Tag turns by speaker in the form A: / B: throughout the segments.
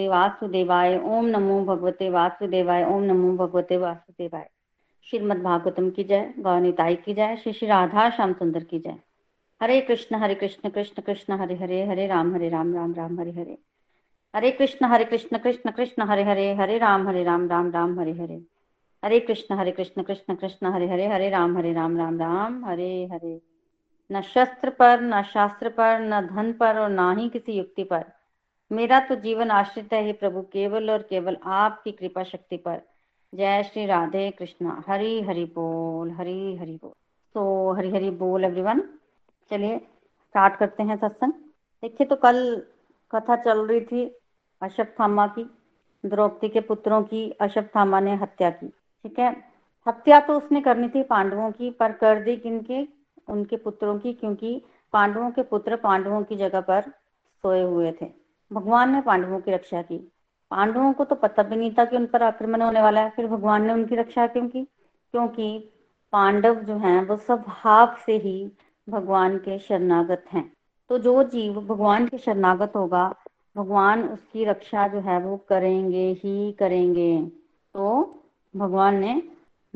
A: भगवते वासुदेवाय। ओम नमो भगवते वासुदेवाय। ओम नमो भगवते वासुदेवाय। श्रीमद भागवतम की जय। गौनिताई की जय। श्री श्री राधा श्याम सुंदर की जय। हरे कृष्ण हरे कृष्ण कृष्ण कृष्ण, हरे हरे हरे राम हरे राम राम राम, हरे हरे। हरे कृष्ण हरे कृष्ण कृष्ण कृष्ण, हरे हरे हरे राम हरे राम राम राम, हरे हरे। हरे कृष्ण हरे कृष्ण कृष्ण कृष्ण, हरे हरे हरे राम हरे राम राम राम, हरे हरे। न शस्त्र पर, न शास्त्र पर, न धन पर और ना ही किसी युक्ति पर। मेरा तो जीवन आश्रित है प्रभु, केवल और केवल आपकी कृपा शक्ति पर। जय श्री राधे कृष्णा। हरि हरि बोल, हरि हरि बोल। तो हरि हरि बोल एवरीवन चलिए स्टार्ट करते हैं सत्संग। देखिए तो कल कथा चल रही थी अशफथामा की। द्रौपदी के पुत्रों की अशफथामा ने हत्या की। ठीक है? हत्या तो उसने करनी थी पांडवों की, पर कर दी किनके? उनके पुत्रों की, क्योंकि पांडवों के पुत्र पांडवों की जगह पर सोए हुए थे। भगवान ने पांडवों की रक्षा की। पांडवों को तो पता भी नहीं था कि उन पर आक्रमण होने वाला है। फिर भगवान ने उनकी रक्षा क्यों की? क्योंकि पांडव जो हैं, वो स्वभाव से ही भगवान के शरणागत हैं। तो जो जीव भगवान के शरणागत होगा, भगवान उसकी रक्षा जो है, वो करेंगे ही करेंगे। तो भगवान ने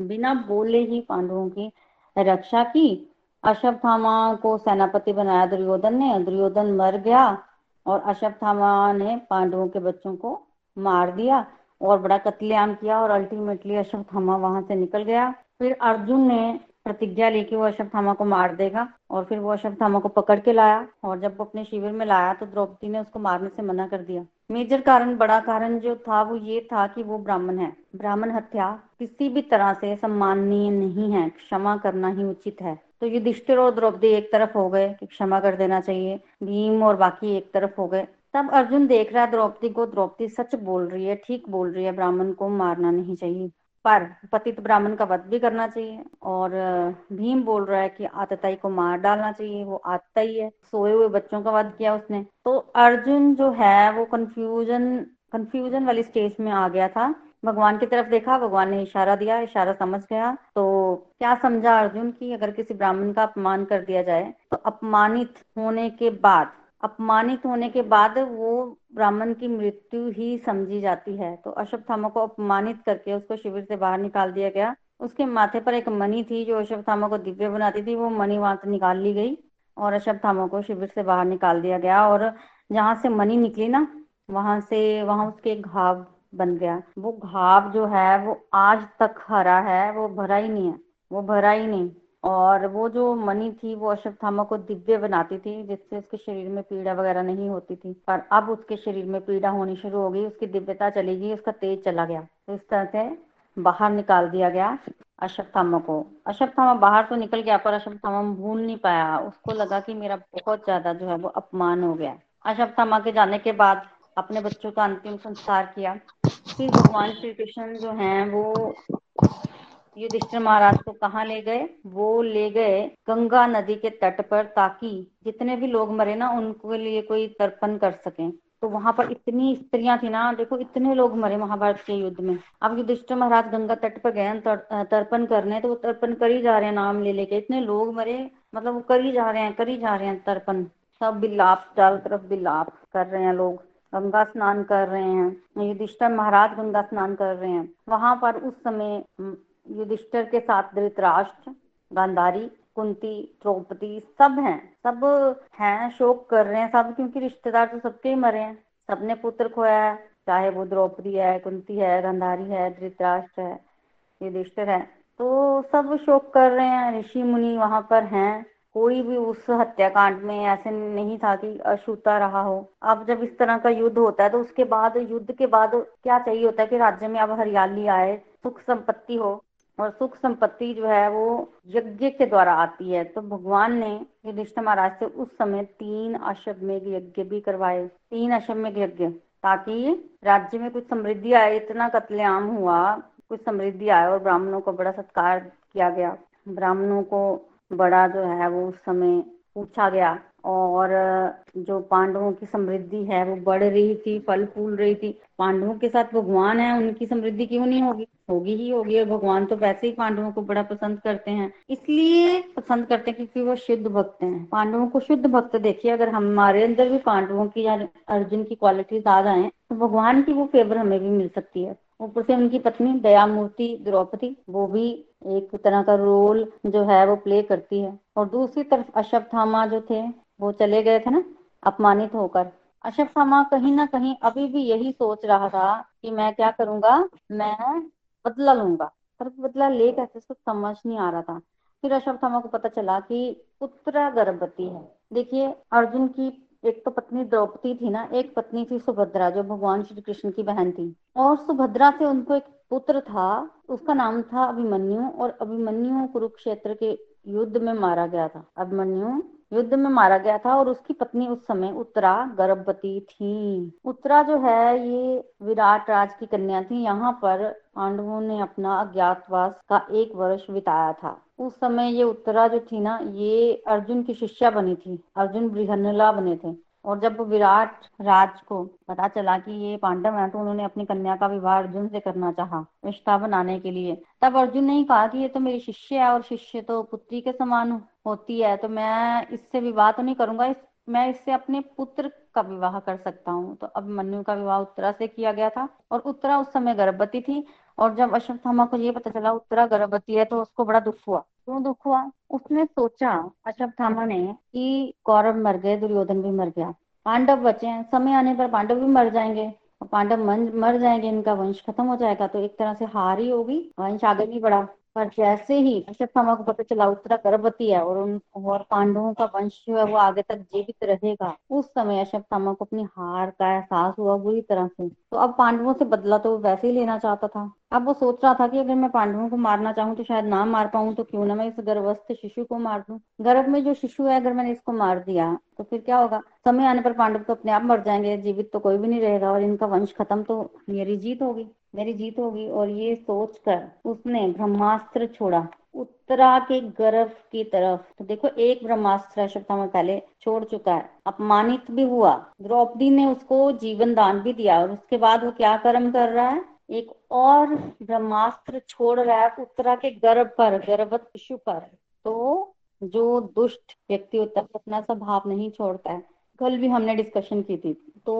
A: बिना बोले ही पांडवों की रक्षा की। अश्वत्थामा को सेनापति बनाया दुर्योधन ने। दुर्योधन मर गया। और अश्वत्थामा ने पांडवों के बच्चों को मार दिया और बड़ा कत्लेआम किया और अल्टीमेटली अश्वत्थामा वहाँ से निकल गया। फिर अर्जुन ने प्रतिज्ञा ली कि वो अश्वत्थामा को मार देगा और फिर वो अश्वत्थामा को पकड़ के लाया और जब वो अपने शिविर में लाया तो द्रौपदी ने उसको मारने से मना कर दिया। मेजर कारण, बड़ा कारण जो था वो ये था कि वो ब्राह्मण है। ब्राह्मण हत्या किसी भी तरह से सम्माननीय नहीं है, क्षमा करना ही उचित है। तो युधिष्ठिर और द्रौपदी एक तरफ़ हो गए कि क्षमा कर देना चाहिए, भीम और बाकी एक तरफ़ हो गए। तब अर्जुन देख रहा है द्रौपदी को, द्रौपदी सच बोल रही है, ठीक बोल रही है, ब्राह्मण को मारना नहीं चाहिए। पर पतित ब्राह्मण का वध भी करना चाहिए और भीम बोल रहा है कि आतताई को मार डालना चाहिए, वो आता ही है सोए हुए बच्चों का वध किया उसने। तो अर्जुन जो है, वो कंफ्यूजन कंफ्यूजन वाली स्टेज में आ गया था। भगवान की तरफ़ देखा, भगवान ने इशारा दिया, इशारा समझ गया। तो क्या समझा अर्जुन की, अगर किसी ब्राह्मण का अपमान कर दिया जाए तो अपमानित होने के बाद, अपमानित होने के बाद वो ब्राह्मण की मृत्यु ही समझी जाती है। तो अश्वत्थामा को अपमानित करके उसको शिविर से बाहर निकाल दिया गया। उसके माथे पर एक मणि थी, जो अश्वत्थामा को दिव्य बनाती थी, वो मणि वहाँ से निकाल ली गई और अश्वत्थामा को शिविर से बाहर निकाल दिया गया। और जहाँ से मणि निकली ना, वहाँ से, वहाँ उसके घाव बन गया। वो घाव जो है, वो आज तक हरा है, वो भरा ही नहीं है, वो भरा ही नहीं। और वो जो मनी थी, वो अश्वत्थामा को दिव्य बनाती थी, जिससे उसके शरीर में पीड़ा वगैरह नहीं होती थी। पर अब उसके शरीर में पीड़ा होनी शुरू हो गई, उसकी दिव्यता चली गई उसका तेज चला गया। तो इस तरह से बाहर निकाल दिया गया अश्वत्थामा को। अश्वत्थामा बाहर तो निकल गया, पर अश्वत्थामा भूल नहीं पाया। उसको लगा कि मेरा बहुत ज़्यादा जो है, वो अपमान हो गया। अश्वत्थामा के जाने के बाद अपने बच्चों का अंतिम संस्कार किया। फिर भगवान श्री कृष्ण जो है, वो युधिष्ठिर महाराज को कहाँ ले गए? वो ले गए गंगा नदी के तट पर ताकि जितने भी लोग मरे ना, उनके लिए कोई तर्पण कर सके। तो वहाँ पर इतनी स्त्रियाँ थी ना, देखो इतने लोग मरे महाभारत के युद्ध में। अब युधिष्ठिर महाराज गंगा तट पर गए तर्पण करने तो वो तर्पण कर ही जा रहे हैं नाम ले लेके इतने लोग मरे मतलब वो कर ही जा रहे हैं, कर ही जा रहे हैं तर्पण। सब बिलाप चारों तरफ़ बिलाप कर रहे हैं लोग। गंगा स्नान कर रहे हैं, युधिष्ठर महाराज गंगा स्नान कर रहे हैं। वहाँ पर उस समय युधिष्ठर के साथ धृतराष्ट्र, गांधारी, कुंती, द्रौपदी सब हैं। सब हैं, शोक कर रहे हैं सब, क्योंकि रिश्तेदार तो सबके ही मरे हैं। सबने पुत्र खोया है, चाहे वो द्रौपदी है, कुंती है, गांधारी है, धृतराष्ट्र है, युधिष्ठिर है। तो सब शोक कर रहे हैं, ऋषि मुनि वहाँ पर हैं। कोई भी उस हत्याकांड में ऐसे नहीं था कि अछूता रहा हो। अब जब इस तरह का युद्ध होता है तो उसके बाद, युद्ध के बाद क्या चाहिए होता है कि राज्य में अब हरियाली आए, सुख संपत्ति हो? और सुख संपत्ति जो है, वो यज्ञ के द्वारा आती है। तो भगवान ने युधिष्ठिर महाराज से उस समय तीन अश्वमेघ यज्ञ भी करवाए। तीन अश्वमेघ यज्ञ, ताकि राज्य में कुछ समृद्धि आए। इतना कत्लेआम हुआ, कुछ समृद्धि आए और ब्राह्मणों को बड़ा सत्कार किया गया। ब्राह्मणों को बड़ा जो है वो उस समय पूछा गया और जो पांडवों की समृद्धि है वो बढ़ रही थी, फल फूल रही थी। पांडवों के साथ भगवान है, उनकी समृद्धि क्यों नहीं होगी? होगी ही होगी और भगवान तो वैसे ही पांडवों को बड़ा पसंद करते हैं। इसलिए पसंद करते हैं क्योंकि वो शुद्ध भक्त हैं। पांडवों को शुद्ध भक्त देखिए, अगर हमारे अंदर भी पांडवों की या अर्जुन की क्वालिटीज आ जाए तो भगवान की वो फेवर हमें भी मिल सकती है। ऊपर से उनकी पत्नी दया मूर्ति द्रौपदी, वो भी एक तरह का रोल जो है वो प्ले करती है। और दूसरी तरफ़ अश्वत्थामा जो थे, वो चले गए थे ना, अपमानित होकर। अश्वत्थामा कहीं ना कहीं अभी भी यही सोच रहा था कि मैं क्या करूँगा? मैं बदला लूँगा। पर बदला ले कैसे? उसको समझ नहीं आ रहा था। फिर अश्वत्थामा को पता चला कि पुत्र गर्भवती है। देखिए, अर्जुन की एक तो पत्नी द्रौपदी थी ना, एक पत्नी थी सुभद्रा, जो भगवान श्री कृष्ण की बहन थी। और सुभद्रा से उनको एक पुत्र था, उसका नाम था अभिमन्यु, और अभिमन्यु कुरुक्षेत्र के युद्ध में मारा गया था। अभिमन्यु युद्ध में मारा गया था, और उसकी पत्नी उस समय उत्तरा गर्भवती थी। उत्तरा जो है, ये विराट राज की कन्या थी। यहाँ पर पांडवों ने अपना अज्ञातवास का एक वर्ष बिताया था। उस समय ये उत्तरा जो थी ना, ये अर्जुन की शिष्या बनी थी, अर्जुन बृहनला बने थे। और जब विराट राज को पता चला कि ये पांडव है तो उन्होंने अपनी कन्या का विवाह अर्जुन से करना चाहा, रिश्ता बनाने के लिए। तब अर्जुन ने ही कहा कि ये तो मेरी शिष्य है और शिष्य तो पुत्री के समान होती है तो मैं इससे विवाह तो नहीं करूँगा, इस मैं इससे अपने पुत्र का विवाह कर सकता हूँ। तो अब मनु का विवाह उत्तरा से किया गया था और उत्तरा उस समय गर्भवती थी और जब अश्वत्थामा को ये पता चला उत्तरा गर्भवती है तो उसको बड़ा दुख हुआ। क्यों दुख हुआ? उसने सोचा, अश्वत्थामा ने, कि कौरव मर गए, दुर्योधन भी मर गया। पांडव बचे हैं, समय आने पर पांडव भी मर जाएँगे पांडव मर जाएँगे, इनका वंश खत्म हो जाएगा। तो एक तरह से हार ही होगी, वंश आगे नहीं बढ़ा। पर जैसे ही अश्वत्थामा को पता चला, उत्तरा गर्भवती है और उन और पांडवों का वंश जो है वो आगे तक जीवित रहेगा। उस समय अश्वत्थामा को अपनी हार का एहसास हुआ बुरी तरह से। तो अब पांडवों से बदला तो वैसे ही लेना चाहता था। अब वो सोच रहा था कि अगर मैं पांडवों को मारना चाहूँ तो शायद ना मार पाऊँ तो क्यों ना मैं इस गर्भस्थ शिशु को मार दूँ? गर्भ में जो शिशु है, अगर मैंने इसको मार दिया तो फिर क्या होगा? समय आने पर पांडव तो अपने आप मर जाएँगे, जीवित तो कोई भी नहीं रहेगा और इनका वंश खत्म तो मेरी जीत होगी, मेरी जीत होगी। और ये सोचकर उसने ब्रह्मास्त्र छोड़ा, उत्तरा के गर्भ की तरफ़। तो देखो, एक ब्रह्मास्त्र सप्ताह में पहले छोड़ चुका है, अपमानित भी हुआ। द्रौपदी ने उसको जीवन दान भी दिया और उसके बाद वो क्या कर्म कर रहा है? एक और ब्रह्मास्त्र छोड़ रहा है उत्तरा के गर्भ पर, गर्भवत शिशु पर तो जो दुष्ट व्यक्ति होता है अपना स्वभाव नहीं छोड़ता है। कल भी हमने डिस्कशन की थी। तो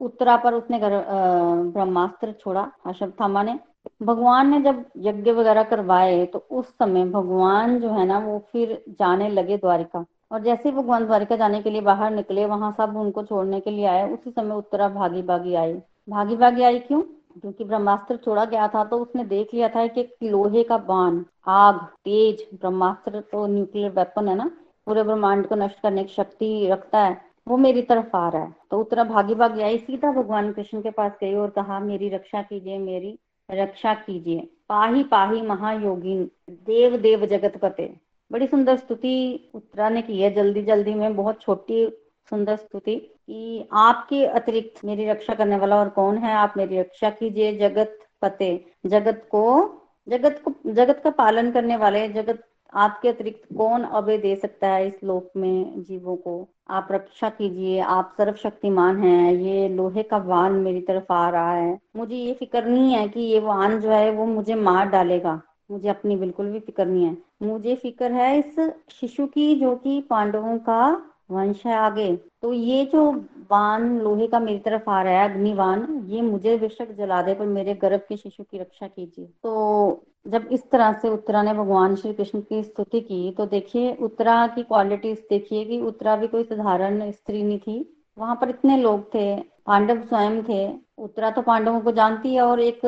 A: उत्तरा पर उसने ब्रह्मास्त्र छोड़ा अश्वत्थामा ने। भगवान ने जब यज्ञ वगैरह करवाए तो उस समय भगवान जो है ना, वो फिर जाने लगे द्वारिका। और जैसे भगवान द्वारिका जाने के लिए बाहर निकले, वहाँ सब उनको छोड़ने के लिए आए। उसी समय उत्तरा भागी भागी आई। भागी भागी आई क्यों? क्योंकि ब्रह्मास्त्र छोड़ा गया था तो उसने देख लिया था कि लोहे का बाण, आग, तेज, ब्रह्मास्त्र तो न्यूक्लियर वेपन है ना, पूरे ब्रह्मांड को नष्ट करने की शक्ति रखता है, वो मेरी तरफ़ आ रहा है। तो उतरा भागी भागी आई सीधा भगवान कृष्ण के पास गई और कहा, मेरी रक्षा कीजिए, मेरी रक्षा कीजिए। पाही पाही महायोगी, देव देव जगत पते। बड़ी सुंदर स्तुति उत्तरा ने की है। जल्दी जल्दी में बहुत छोटी सुंदर स्तुति कि आपके अतिरिक्त मेरी रक्षा करने वाला और कौन है? आप मेरी रक्षा कीजिए। जगत पते। जगत को जगत को, जगत का पालन करने वाले, जगत आपके अतिरिक्त कौन अभय दे सकता है इस लोक में जीवों को? आप रक्षा कीजिए। आप सर्वशक्तिमान हैं। ये लोहे का वान मेरी तरफ़ आ रहा है। मुझे ये फ़िक्र नहीं है कि ये वान जो है, वो मुझे मार डालेगा। मुझे अपनी बिल्कुल भी फ़िक्र नहीं है। मुझे फ़िक्र है इस शिशु की, जो कि पांडवों का वंश है आगे। तो ये जो बाण लोहे का मेरी तरफ़ आ रहा है अग्नि अग्निवान ये मुझे बेशक जला दे, पर मेरे गर्भ के शिशु की रक्षा कीजिए। तो जब इस तरह से उत्तरा ने भगवान श्री कृष्ण की स्तुति की तो देखिए, उत्तरा की क्वालिटीज देखिए कि उत्तरा भी कोई साधारण स्त्री नहीं थी। वहाँ पर इतने लोग थे, पांडव स्वयं थे। उत्तरा तो पांडवों को जानती है और एक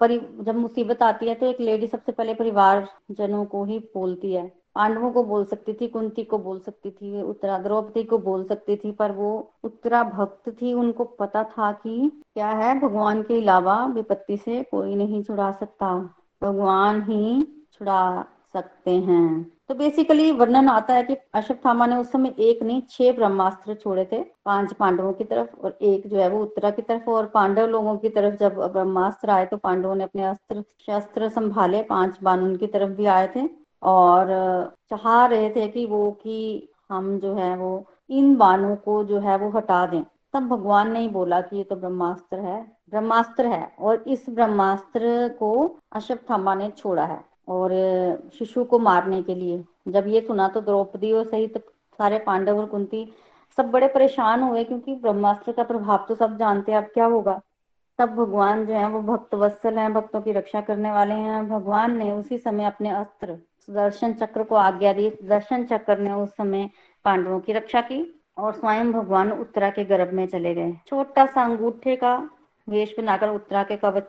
A: परि, जब मुसीबत आती है तो एक लेडी सबसे पहले परिवार जनों को ही बोलती है। पांडवों को बोल सकती थी, कुंती को बोल सकती थी, उत्तरा द्रौपदी को बोल सकती थी, पर वो उत्तरा भक्त थी, उनको पता था कि क्या है, भगवान के अलावा विपत्ति से कोई नहीं छुड़ा सकता। भगवान ही छुड़ा सकते हैं। तो बेसिकली वर्णन आता है कि अश्वत्थामा ने उस समय एक नहीं, छह ब्रह्मास्त्र छोड़े थे, पाँच पांडवों की तरफ़ और एक जो है वो उत्तरा की तरफ़ और पांडव लोगों की तरफ़ जब ब्रह्मास्त्र आए तो पांडवों ने अपने अस्त्र शस्त्र संभाले, पाँच बाण उनकी तरफ़ भी आए थे। और चाह रहे थे कि वो, कि हम जो है वो, इन बाणों को जो है वो हटा दें। तब भगवान ने ही बोला कि ये तो ब्रह्मास्त्र है ब्रह्मास्त्र है। और इस ब्रह्मास्त्र को अश्वत्थामा ने छोड़ा है, और शिशु को मारने के लिए। जब ये सुना तो द्रौपदी और सहित सारे पांडव और कुंती सब बड़े परेशान हुए, क्योंकि ब्रह्मास्त्र का प्रभाव तो सब जानते हैं, अब क्या होगा? तब भगवान जो है वो भक्त वत्सल हैं, भक्तों की रक्षा करने वाले हैं। भगवान ने उसी समय अपने अस्त्र सुदर्शन चक्र को आज्ञा दी। सुदर्शन चक्र ने उस समय पांडवों की रक्षा की और स्वयं भगवान उत्तरा के गर्भ में चले गए। छोटा सा अंगूठे का वेश बनाकर उत्तरा के कवच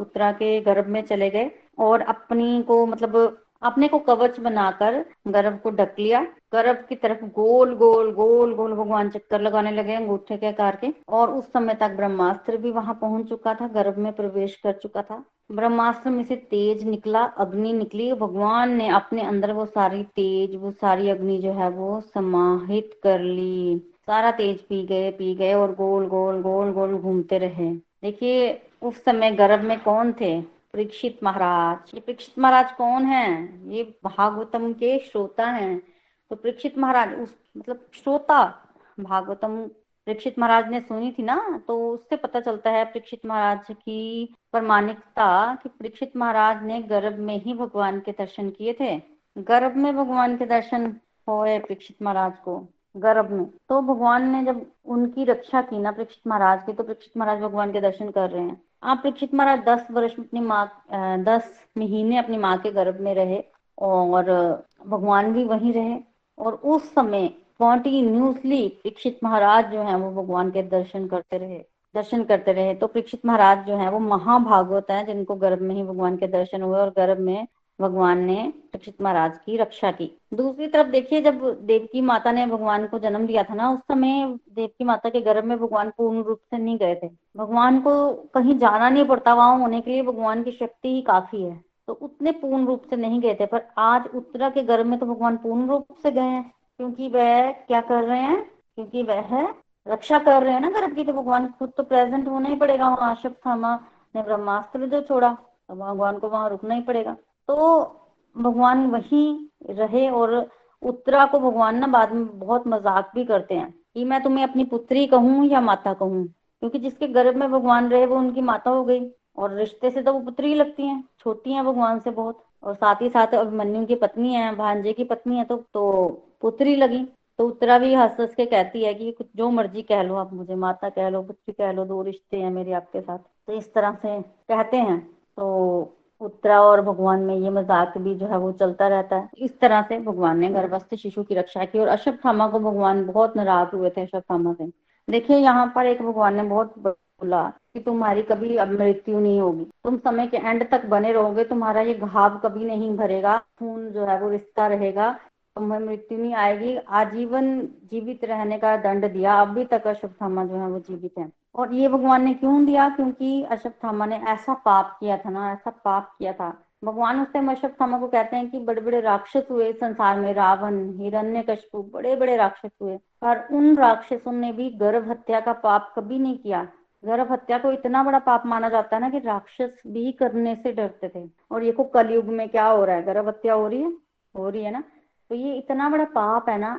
A: उत्तरा के गर्भ में चले गए और अपनी को मतलब अपने को कवच बनाकर गर्भ को ढक लिया। गर्भ की तरफ़ गोल गोल गोल गोल भगवान चक्कर लगाने लगे अंगूठे के आकार के और उस समय तक ब्रह्मास्त्र भी वहाँ पहुँच चुका था, गर्भ में प्रवेश कर चुका था। ब्रह्मास्त्र में से तेज निकला, अग्नि निकली। भगवान ने अपने अंदर वो सारी तेज, वो सारी अग्नि जो है वो समाहित कर ली। सारा तेज पी गए पी गए और गोल गोल गोल गोल घूमते रहे। देखिए, उस समय गर्भ में कौन थे? परीक्षित महाराज। ये परीक्षित महाराज कौन है? ये भागवतम के श्रोता हैं। तो परीक्षित महाराज, उस मतलब श्रोता, भागवतम परीक्षित महाराज ने सुनी थी ना तो उससे पता चलता है परीक्षित महाराज की प्रमाणिकता कि परीक्षित महाराज ने गर्भ में ही भगवान के दर्शन किए थे। गर्भ में भगवान के दर्शन हुए परीक्षित महाराज को, गर्भ में। तो भगवान ने जब उनकी रक्षा की ना परीक्षित महाराज की तो परीक्षित महाराज भगवान के दर्शन कर रहे हैं। आप परीक्षित महाराज दस वर्ष में अपनी माँ दस महीने अपनी माँ के गर्भ में रहे और भगवान भी वहीं रहे और उस समय कॉन्टिन्यूसली परीक्षित महाराज जो है वो भगवान के दर्शन करते रहे, दर्शन करते रहे। तो परीक्षित महाराज जो है वो महाभागवत है, जिनको गर्भ में ही भगवान के दर्शन हुए और गर्भ में भगवान ने परीक्षित महाराज की रक्षा की। दूसरी तरफ़ देखिए, जब देवकी माता ने भगवान को जन्म दिया था ना, उस समय देवकी माता के गर्भ में भगवान पूर्ण रूप से नहीं गए थे। भगवान को कहीं जाना नहीं पड़ता, वहाँ होने के लिए भगवान की शक्ति ही काफ़ी है। तो उतने पूर्ण रूप से नहीं गए थे, पर आज उत्तरा के गर्भ में तो भगवान पूर्ण रूप से गए हैं। क्योंकि वह क्या कर रहे हैं? क्योंकि वह रक्षा कर रहे हैं ना गर्भ की तो भगवान खुद तो प्रेजेंट होना ही पड़ेगा। वहाँ थामा ने ब्रह्मास्त्र जो छोड़ा तो भगवान को वहाँ रुकना ही पड़ेगा। तो भगवान वही रहे और उत्तरा को भगवान ना बाद में बहुत मज़ाक भी करते हैं कि मैं तुम्हें अपनी पुत्री कहूँ या माता कहूँ? क्योंकि जिसके गर्भ में भगवान रहे, वो उनकी माता हो गई। और रिश्ते से तो वो पुत्री लगती हैं। छोटी हैं भगवान से बहुत। और साथ ही साथ अभिमन्यु की पत्नी है, भांजे की पत्नी है तो तो पुत्री लगी तो उत्तरा भी हंस हंस के कहती है कि कुछ जो मर्ज़ी कह लो आप मुझे, माता कह लो पुत्री कह लो, दो रिश्ते हैं मेरे आपके साथ। तो इस तरह से कहते हैं। तो उत्तरा और भगवान में ये मज़ाक भी जो है वो चलता रहता है। इस तरह से भगवान ने गर्भस्थ शिशु की रक्षा की और अश्वत्थामा को भगवान बहुत नाराज़ हुए थे अशोक अश्वत्थामा से। देखिए, यहाँ पर एक भगवान ने बहुत बोला कि तुम्हारी कभी अब मृत्यु नहीं होगी। तुम समय के एंड तक बने रहोगे, तुम्हारा ये घाव कभी नहीं भरेगा, खून जो है वो रिश्ता रहेगा। तुम्हें मृत्यु नहीं आएगी, आजीवन जीवित रहने का दंड दिया अभी तक अश्वत्थामा जो है वो जीवित है। और ये भगवान ने क्यों दिया? क्योंकि अश्वत्थामा ने ऐसा पाप किया था ना, ऐसा पाप किया था। भगवान उस टाइम अश्वत्थामा को कहते हैं कि बड़े बड़े राक्षस हुए संसार में, रावण हिरण्य कशपु बड़े बड़े राक्षस हुए। पर उन राक्षसों ने भी गर्भ हत्या का पाप कभी नहीं किया। गर्भ हत्या को इतना बड़ा पाप माना जाता है ना कि राक्षस भी करने से डरते थे। और ये को कलयुग में क्या हो रहा है? गर्भ हत्या हो रही है? हो रही है ना? तो ये इतना बड़ा पाप है ना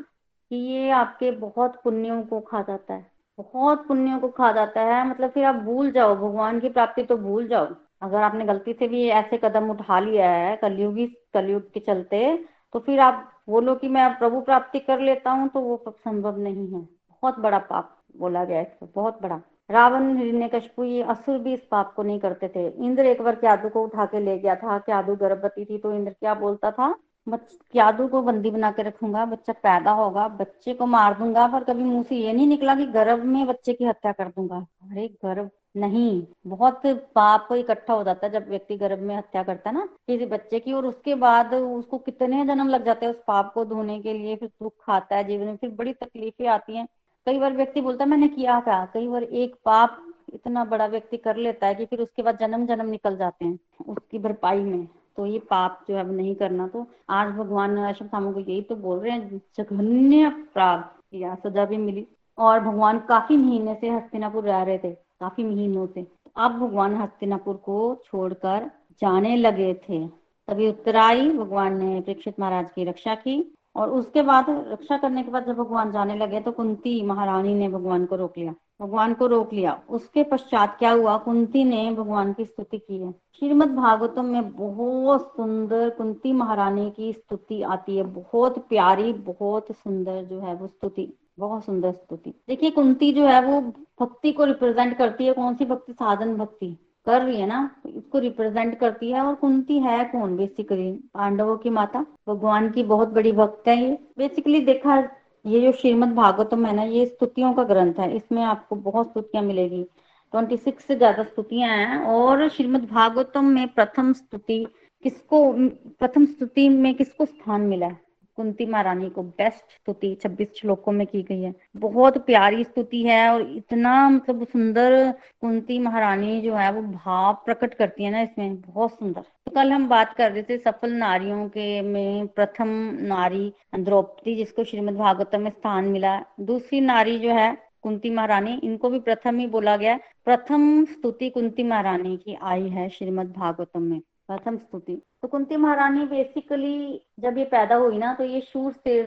A: कि ये आपके बहुत पुण्यों को खा जाता है। बहुत पुण्यों को खा जाता है मतलब फिर आप भूल जाओ। भगवान की प्राप्ति तो भूल जाओ। अगर आपने गलती से भी ऐसे कदम उठा लिया है, कलयुगी, कलयुग के चलते तो फिर आप बोलो कि मैं प्रभु प्राप्ति कर लेता हूँ तो वो संभव नहीं है। बहुत बड़ा पाप बोला गया है बहुत बड़ा। रावण हिरण्यकशपु ये असुर भी इस पाप को नहीं करते थे। इंद्र एक बार क्यादू को उठा के ले गया था क्यादू गर्भवती थी तो इंद्र क्या बोलता था? यादू को बंदी बना के रखूँगा, बच्चा पैदा होगा, बच्चे को मार दूँगा, पर कभी मुँह से ये नहीं निकला कि गर्भ में बच्चे की हत्या कर दूँगा। अरे गर्भ नहीं, बहुत पाप इकट्ठा हो जाता है जब व्यक्ति गर्भ में हत्या करता है ना, किसी बच्चे की, और उसके बाद उसको कितने जन्म लग जाते हैं उस पाप को धोने के लिए, फिर दुख खाता है जीवन में, फिर बड़ी तकलीफें आती हैं। कई बार व्यक्ति बोलता है, मैंने किया क्या कई बार एक पाप इतना बड़ा व्यक्ति कर लेता है कि फिर उसके बाद जन्म जन्म निकल जाते हैं, उसकी भरपाई में। तो ये पाप जो है नहीं करना। तो आज भगवान अशोक को यही तो बोल रहे हैं, जघन्य अपराध। किया सजा भी मिली। और भगवान काफ़ी महीने से हस्तिनापुर रह रहे थे, काफ़ी महीनों से। अब भगवान हस्तिनापुर को छोड़कर जाने लगे थे। तभी उत्तराई भगवान ने परीक्षित महाराज की रक्षा की। और उसके बाद रक्षा करने के बाद जब भगवान जाने लगे तो कुंती महारानी ने भगवान को रोक लिया। भगवान को रोक लिया। उसके पश्चात क्या हुआ? कुंती ने भगवान की स्तुति की है। श्रीमद भागवतम में बहुत सुंदर कुंती महारानी की स्तुति आती है। बहुत प्यारी, बहुत सुंदर जो है वो स्तुति, बहुत सुंदर स्तुति। देखिए, कुंती जो है वो भक्ति को रिप्रेजेंट करती है। कौन सी भक्ति? साधन भक्ति। कर रही है ना, इसको रिप्रेजेंट करती है और कुंती है कौन बेसिकली पांडवों की माता? भगवान की बहुत बड़ी भक्त है ये। बेसिकली देखा, ये जो श्रीमद भागवतम है ना, ये स्तुतियों का ग्रंथ है। इसमें आपको बहुत स्तुतियाँ मिलेगी। ट्वेंटी सिक्स से ज़्यादा स्तुतियाँ हैं और श्रीमद भागवतम में प्रथम स्तुति किसको, प्रथम स्तुति में किसको स्थान मिला है? कुंती महारानी को बेस्ट स्तुति छब्बीस श्लोकों में की गई है। बहुत प्यारी स्तुति है और इतना मतलब सुंदर कुंती महारानी जो है, वो भाव प्रकट करती है ना इसमें। बहुत सुंदर। तो कल हम बात कर रहे थे सफल नारियों के में प्रथम नारी द्रौपदी, जिसको श्रीमद भागवतम में स्थान मिला। दूसरी नारी जो है कुंती महारानी, इनको भी प्रथम ही बोला गया। प्रथम स्तुति कुंती महारानी की आई है श्रीमद भागवतम में। प्रथम स्तुति। तो कुंती महारानी बेसिकली जब ये पैदा हुई ना तो ये शूर से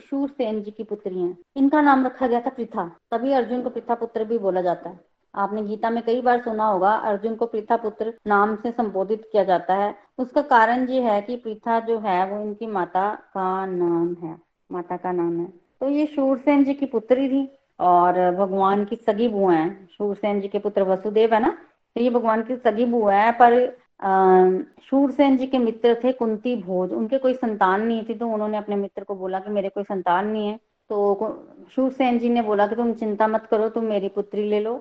A: शूर सेन जी की पुत्री हैं। इनका नाम रखा गया था पृथा। तभी अर्जुन को पृथा पुत्र भी बोला जाता है। आपने गीता में कई बार सुना होगा, अर्जुन को पृथा पुत्र नाम से संबोधित किया जाता है। उसका कारण ये है कि पृथा जो है, वो इनकी माता का नाम है, माता का नाम है। तो ये शूरसेन जी की पुत्री थी और भगवान की सगी बुआ है। शूरसेन जी के पुत्र वसुदेव है ना? तो ये भगवान की सगी बुआ है, पर शूरसेन जी के मित्र थे कुंती भोज। उनके कोई संतान नहीं थी तो उन्होंने अपने मित्र को बोला कि मेरे कोई संतान नहीं है। तो शूरसेन जी ने बोला कि तुम चिंता मत करो, तुम मेरी पुत्री ले लो।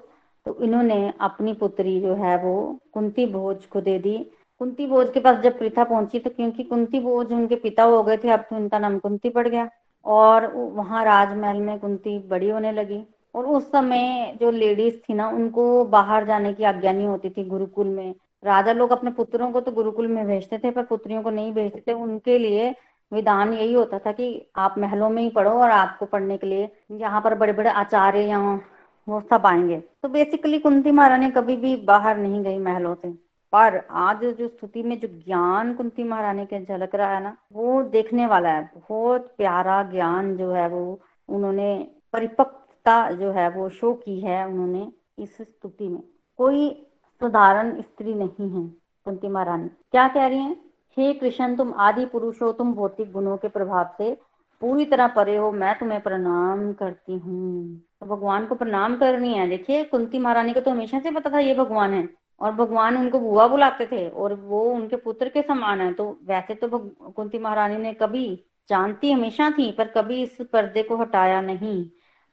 A: तो इन्होंने अपनी पुत्री जो है वो कुंती भोज को दे दी। कुंती भोज के पास जब प्रीथा पहुँची तो क्योंकि कुंती भोज उनके पिता हो गए थे, अब तो उनका नाम कुंती पड़ गया। और वहाँ राजमहल में कुंती बड़ी होने लगी। और उस समय जो लेडीज़ थी ना, उनको बाहर जाने की आज्ञा नहीं होती थी गुरुकुल में। राजा लोग अपने पुत्रों को तो गुरुकुल में भेजते थे, पर पुत्रियों को नहीं भेजते। थे उनके लिए विधान यही होता था कि आप महलों में ही पढ़ो और आपको पढ़ने के लिए यहाँ पर बड़े बड़े आचार्य यहाँ वो सब आएँगे। तो बेसिकली कुंती महारानी कभी भी बाहर नहीं गई महलों से। पर आज जो स्तुति में जो ज्ञान कुंती महारानी के झलक रहा है ना, वो देखने वाला है। बहुत प्यारा ज्ञान जो है वो उन्होंने परिपक्वता जो है वो शो की है उन्होंने इस स्तुति में। कोई साधारण स्त्री नहीं है, कुंती महारानी। क्या कह रही हैं? हे कृष्ण, तुम आदि पुरुष हो तुम भौतिक गुणों के प्रभाव से पूरी तरह परे हो, मैं तुम्हें प्रणाम करती हूँ। तो भगवान को प्रणाम करनी है। देखिए, कुंती महारानी को तो हमेशा से पता था ये भगवान है, और भगवान उनको बुआ बुलाते थे, और वो उनके पुत्र के समान है। तो वैसे तो कुंती महारानी ने कभी जानती हमेशा थी, पर कभी इस पर्दे को हटाया नहीं,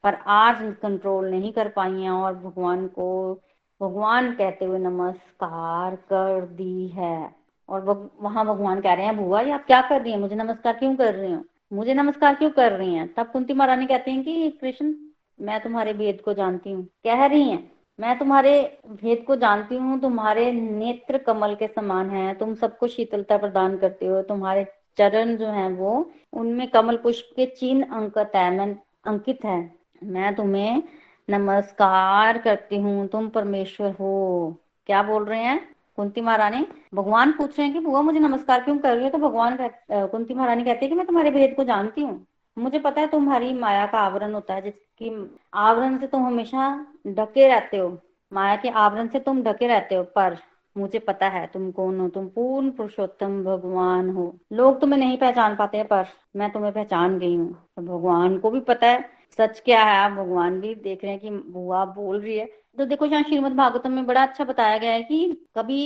A: पर आज कंट्रोल नहीं कर पाई है, और भगवान को भगवान कहते हुए नमस्कार कर दी है। और वहाँ भगवान कह रहे हैं, बुआ ये आप क्या कर रही हैं? मुझे नमस्कार क्यों कर रही हो? मुझे नमस्कार क्यों कर रही हैं? तब कुंती महारानी कहती हैं कि, कृष्ण, मैं तुम्हारे भेद को जानती हूँ। कह रही हैं, मैं तुम्हारे भेद को जानती हूँ। तुम्हारे नेत्र कमल के समान है। तुम सबको शीतलता प्रदान करते हो। तुम्हारे चरण जो है वो, उनमें कमल पुष्प के चिन्ह अंकित है मैं अंकित है। मैं तुम्हें नमस्कार करती हूँ, तुम परमेश्वर हो। क्या बोल रहे हैं? कुंती महारानी, भगवान पूछ रहे हैं कि, बुआ, मुझे नमस्कार क्यों कर रही हो? तो भगवान कुंती महारानी कहती है कि, मैं तुम्हारे भेद को जानती हूँ। मुझे पता है तुम्हारी माया का आवरण होता है, जिसकी, आवरण से तुम हमेशा ढके रहते हो। माया के आवरण से तुम ढके रहते हो, पर मुझे पता है तुम कौन हो। तुम पूर्ण पुरुषोत्तम भगवान हो। लोग तुम्हें नहीं पहचान पाते पर मैं तुम्हें पहचान गई हूँ। तो भगवान को भी पता है सच क्या है? आप भगवान भी देख रहे हैं कि बुआ बोल रही है। तो देखो यहाँ श्रीमद भागवतम में बड़ा अच्छा बताया गया है कि कभी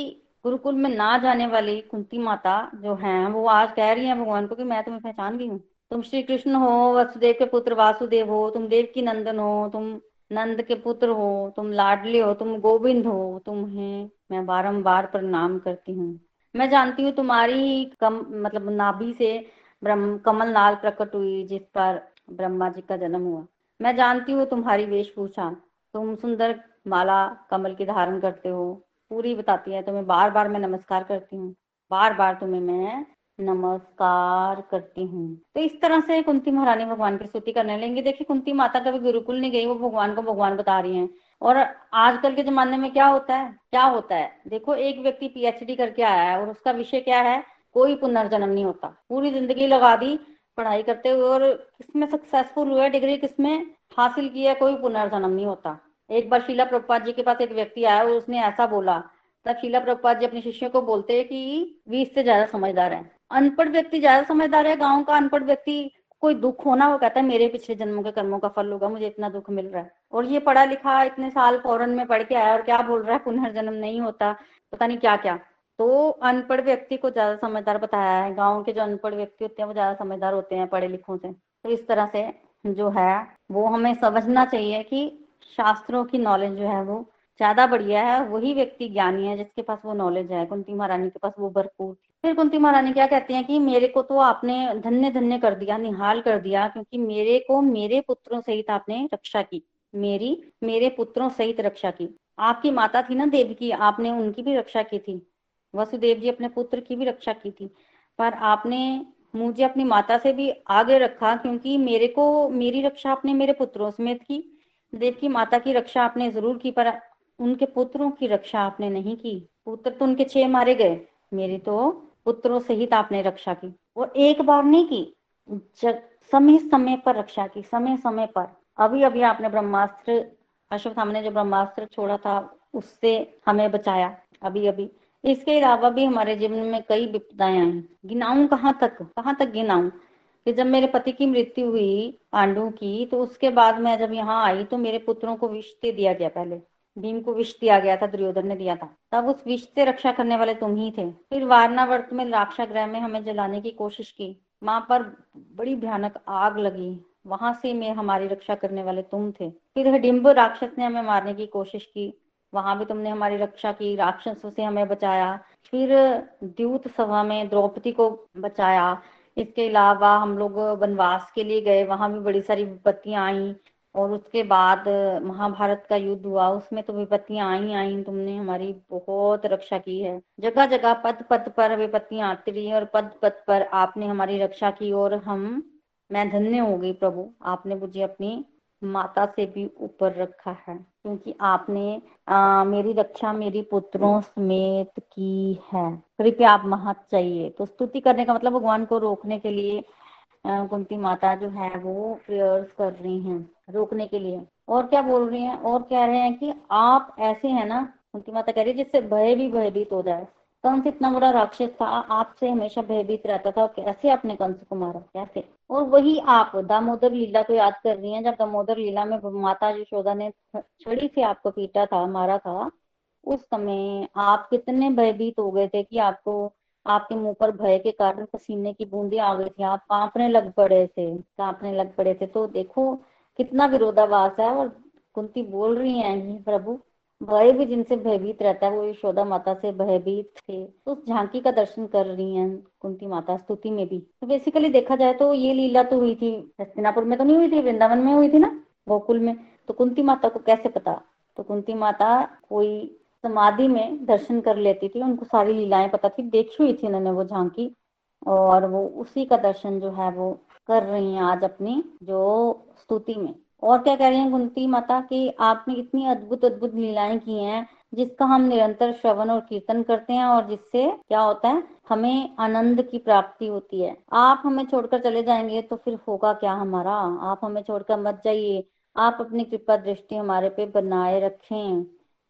A: गुरुकुल में ना जाने वाली कुंती माता जो है, वो आज कह रही है भगवान को कि मैं तुम्हें पहचान गई हूँ। तुम श्री कृष्ण हो, वसुदेव के पुत्र वासुदेव हो, तुम देव की नंदन हो, तुम नंद के पुत्र हो, तुम लाडले हो, तुम गोविंद हो तुम है मैं बारंबार प्रणाम करती हूँ। मैं जानती हूँ तुम्हारी कम मतलब नाभि से ब्रह्म कमल नाल प्रकट हुई, जिस पर ब्रह्मा जी का जन्म हुआ। मैं जानती हूँ तुम्हारी वेशभूषा। तुम सुंदर माला, कमल की धारण करते हो। पूरी बताती है तुम्हें। बार बार मैं नमस्कार करती हूँ। बार बार तुम्हें मैं नमस्कार करती हूँ। तो इस तरह से कुंती महारानी भगवान की स्तुति करने लेंगे। देखिए, कुंती माता कभी गुरुकुल नहीं गई। वो भगवान को भगवान बता रही हैं। और आजकल के जमाने में क्या होता है? क्या होता है? देखो, एक व्यक्ति पीएचडी करके आया है और उसका विषय क्या है? कोई पुनर्जन्म नहीं होता। पूरी ज़िंदगी लगा दी। पढ़ाई करते हुए और किसमें सक्सेसफुल हुआ डिग्री किसमें हासिल किया, कोई पुनर्जन्म नहीं होता। एक बार शीला प्रभुपाद जी के पास एक व्यक्ति आया और उसने ऐसा बोला, तब शीला प्रभुपाद जी अपने शिष्यों को बोलते हैं कि वी इससे ज़्यादा समझदार है। अनपढ़ व्यक्ति ज़्यादा समझदार है, गाँव का अनपढ़ व्यक्ति, कोई दुख होना, वो कहता है, मेरे पिछले जन्मों के कर्मों का फल होगा, मुझे इतना दुख मिल रहा है। और ये पढ़ा लिखा, इतने साल फ़ौरन में पढ़ के आया और क्या बोल रहा है, पुनर्जन्म नहीं होता, पता नहीं क्या क्या तो अनपढ़ व्यक्ति को ज़्यादा समझदार बताया है। गाँव के जो अनपढ़ व्यक्ति होते हैं, वो ज़्यादा समझदार होते हैं पढ़े लिखों से। तो इस तरह से जो है, वो हमें समझना चाहिए कि शास्त्रों की नॉलेज जो है, वो ज़्यादा बढ़िया है वही व्यक्ति ज्ञानी है जिसके पास वो नॉलेज है। कुंती महारानी के पास वो भरपूर फिर कुंती महारानी क्या कहती हैं कि, मेरे को तो आपने धन्य धन्य कर दिया, निहाल कर दिया, क्योंकि मेरे को मेरे पुत्रों सहित आपने रक्षा की। मेरी, मेरे पुत्रों सहित रक्षा की। आपकी माता थी ना देव की, आपने उनकी भी रक्षा की थी। वसुदेव जी अपने पुत्र की भी रक्षा की थी। पर आपने मुझे अपनी माता से भी आगे रखा क्योंकि मेरे को, मेरी रक्षा आपने मेरे पुत्रों समेत की। देव की माता की रक्षा आपने ज़रूर की, पर उनके पुत्रों की रक्षा आपने नहीं की। पुत्र तो उनके छह मारे गए, मेरे तो पुत्रों सहित आपने रक्षा की। और एक बार नहीं की, जब समय समय पर रक्षा की, समय समय पर। अभी अभी आपने ब्रह्मास्त्र अशोक सामने जो ब्रह्मास्त्र छोड़ा था, उससे हमें बचाया, अभी अभी। इसके अलावा भी हमारे जीवन में कई विपदाएँ आई। गिनाऊं कहाँ तक? कहाँ तक गिनाऊं? कि जब मेरे पति की मृत्यु हुई पांडु की तो उसके बाद मैं जब यहाँ आई तो मेरे पुत्रों को विष दे दिया गया पहले। भीम को विष दिया गया था, दुर्योधन ने दिया था। तब उस विष से रक्षा करने वाले तुम ही थे। फिर वारनावर्त में राक्षा ग्रह में हमें जलाने की कोशिश की। वहाँ पर बड़ी भयानक आग लगी। वहाँ से में हमारी रक्षा करने वाले तुम थे। फिर हिडिम्ब राक्षस ने हमें मारने की कोशिश की। वहाँ भी तुमने हमारी रक्षा की, राक्षसों से हमें बचाया। फिर द्यूत सभा में द्रौपदी को बचाया। इसके अलावा हम लोग वनवास के लिए गए। वहाँ भी बड़ी सारी विपत्तियाँ आई और उसके बाद महाभारत का युद्ध हुआ। उसमें तो विपत्तियाँ आई आई। तुमने हमारी बहुत रक्षा की है। जगह जगह पद पद पर विपत्तियाँ आती रही और पद पद पर आपने हमारी रक्षा की और हम, मैं धन्य हो गई प्रभु। आपने मुझे अपनी माता से भी ऊपर रखा है क्योंकि आपने आ, मेरी रक्षा मेरी पुत्रों समेत की है। कृपया आप महत चाहिए। तो स्तुति करने का मतलब भगवान को रोकने के लिए कुंती माता जो है वो प्रेयर्स कर रही हैं रोकने के लिए। और क्या बोल रही हैं? और कह रहे हैं कि आप ऐसे हैं ना कुंती माता कह रही है जिससे भय भी भयभीत हो जाए। कंस इतना बड़ा राक्षस था आपसे हमेशा भयभीत रहता था कैसे आपने कंस को मारा? कैसे और वही आप, दामोदर लीला को याद कर रही हैं, जब दामोदर लीला में माता यशोदा ने छड़ी से आपको पीटा था, मारा था, उस समय आप कितने भयभीत हो गए थे कि आपको, आपके मुँह पर भय के कारण पसीने की बूंदे आ गई थी, आप कांपने लग पड़े थे, कांपने लग पड़े थे। तो देखो, कितना विरोधाभास है और कुंती बोल रही है प्रभु। भय भी जिनसे भयभीत रहता है, वो यशोदा माता से भयभीत थे। तो उस झांकी का दर्शन कर रही हैं कुंती माता स्तुति में भी। तो बेसिकली देखा जाए तो ये लीला तो हुई थी हस्तिनापुर में तो नहीं हुई थी, वृंदावन में हुई थी ना, गोकुल में। तो कुंती माता को कैसे पता? तो कुंती माता कोई समाधि में दर्शन कर लेती थी, उनको सारी लीलाएँ पता थी, देखी हुई थी उन्होंने वो झांकी। और वो उसी का दर्शन जो है वो कर रही हैं आज अपनी जो स्तुति में। और क्या कह रही हैं कुंती माता कि आपने इतनी अद्भुत अद्भुत लीलाएँ की हैं, जिसका हम निरंतर श्रवण और कीर्तन करते हैं और जिससे क्या होता है, हमें आनंद की प्राप्ति होती है। आप हमें छोड़कर चले जाएँगे तो फिर होगा क्या हमारा? आप हमें छोड़कर मत जाइए। आप अपनी कृपा दृष्टि हमारे पे बनाए रखें।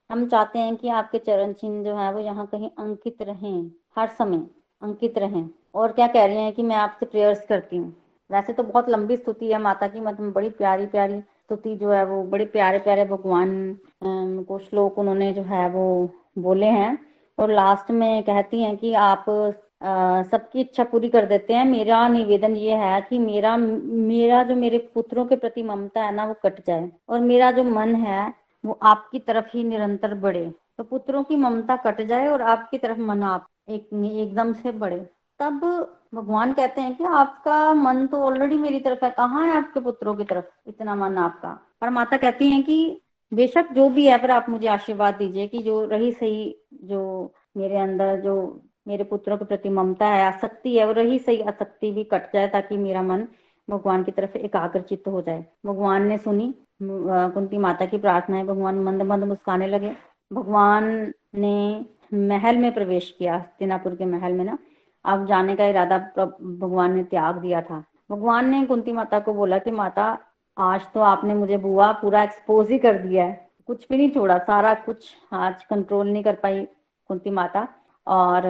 A: हम चाहते हैं कि आपके चरण चिन्ह जो है, वो यहाँ कहीं अंकित रहें, हर समय अंकित रहें। और क्या कह रही हैं कि मैं आपसे प्रेयर्स करती हूँ। वैसे तो बहुत लंबी स्तुति है, माता की मतलब बड़ी प्यारी प्यारी स्तुति जो है वो, बड़े प्यारे प्यारे भगवान को श्लोक उन्होंने जो है वो बोले हैं। और लास्ट में कहती हैं कि आप सबकी इच्छा पूरी कर देते हैं। मेरा निवेदन ये है कि मेरा मेरा जो मेरे पुत्रों के प्रति ममता है ना, वो कट जाए। और मेरा जो मन है, वो आपकी तरफ़ ही निरंतर बढ़े। तो पुत्रों की ममता कट जाए और आपकी तरफ़ मन आप एक, एकदम से बढ़े। तब भगवान कहते हैं कि आपका मन तो ऑलरेडी मेरी तरफ़ है। कहाँ है आपके पुत्रों की तरफ़? इतना मन आपका। पर माता कहती है कि बेशक जो भी है पर आप मुझे आशीर्वाद दीजिए कि जो रही सही, जो मेरे अंदर, जो मेरे पुत्रों के प्रति ममता है, आसक्ति है, वो रही सही, आसक्ति भी कट जाए ताकि मेरा मन भगवान की तरफ़ एकाग्रचित हो जाए। भगवान ने सुनी कुंती माता की प्रार्थना है भगवान मंद मंद मुस्काने लगे। भगवान ने महल में प्रवेश किया हस्तिनापुर के महल में ना। अब जाने का इरादा भगवान ने त्याग दिया था। भगवान ने कुंती माता को बोला कि, माता, आज तो आपने मुझे बुआ पूरा एक्सपोज ही कर दिया है। कुछ भी नहीं छोड़ा, सारा कुछ आज कंट्रोल नहीं कर पाई कुंती माता। और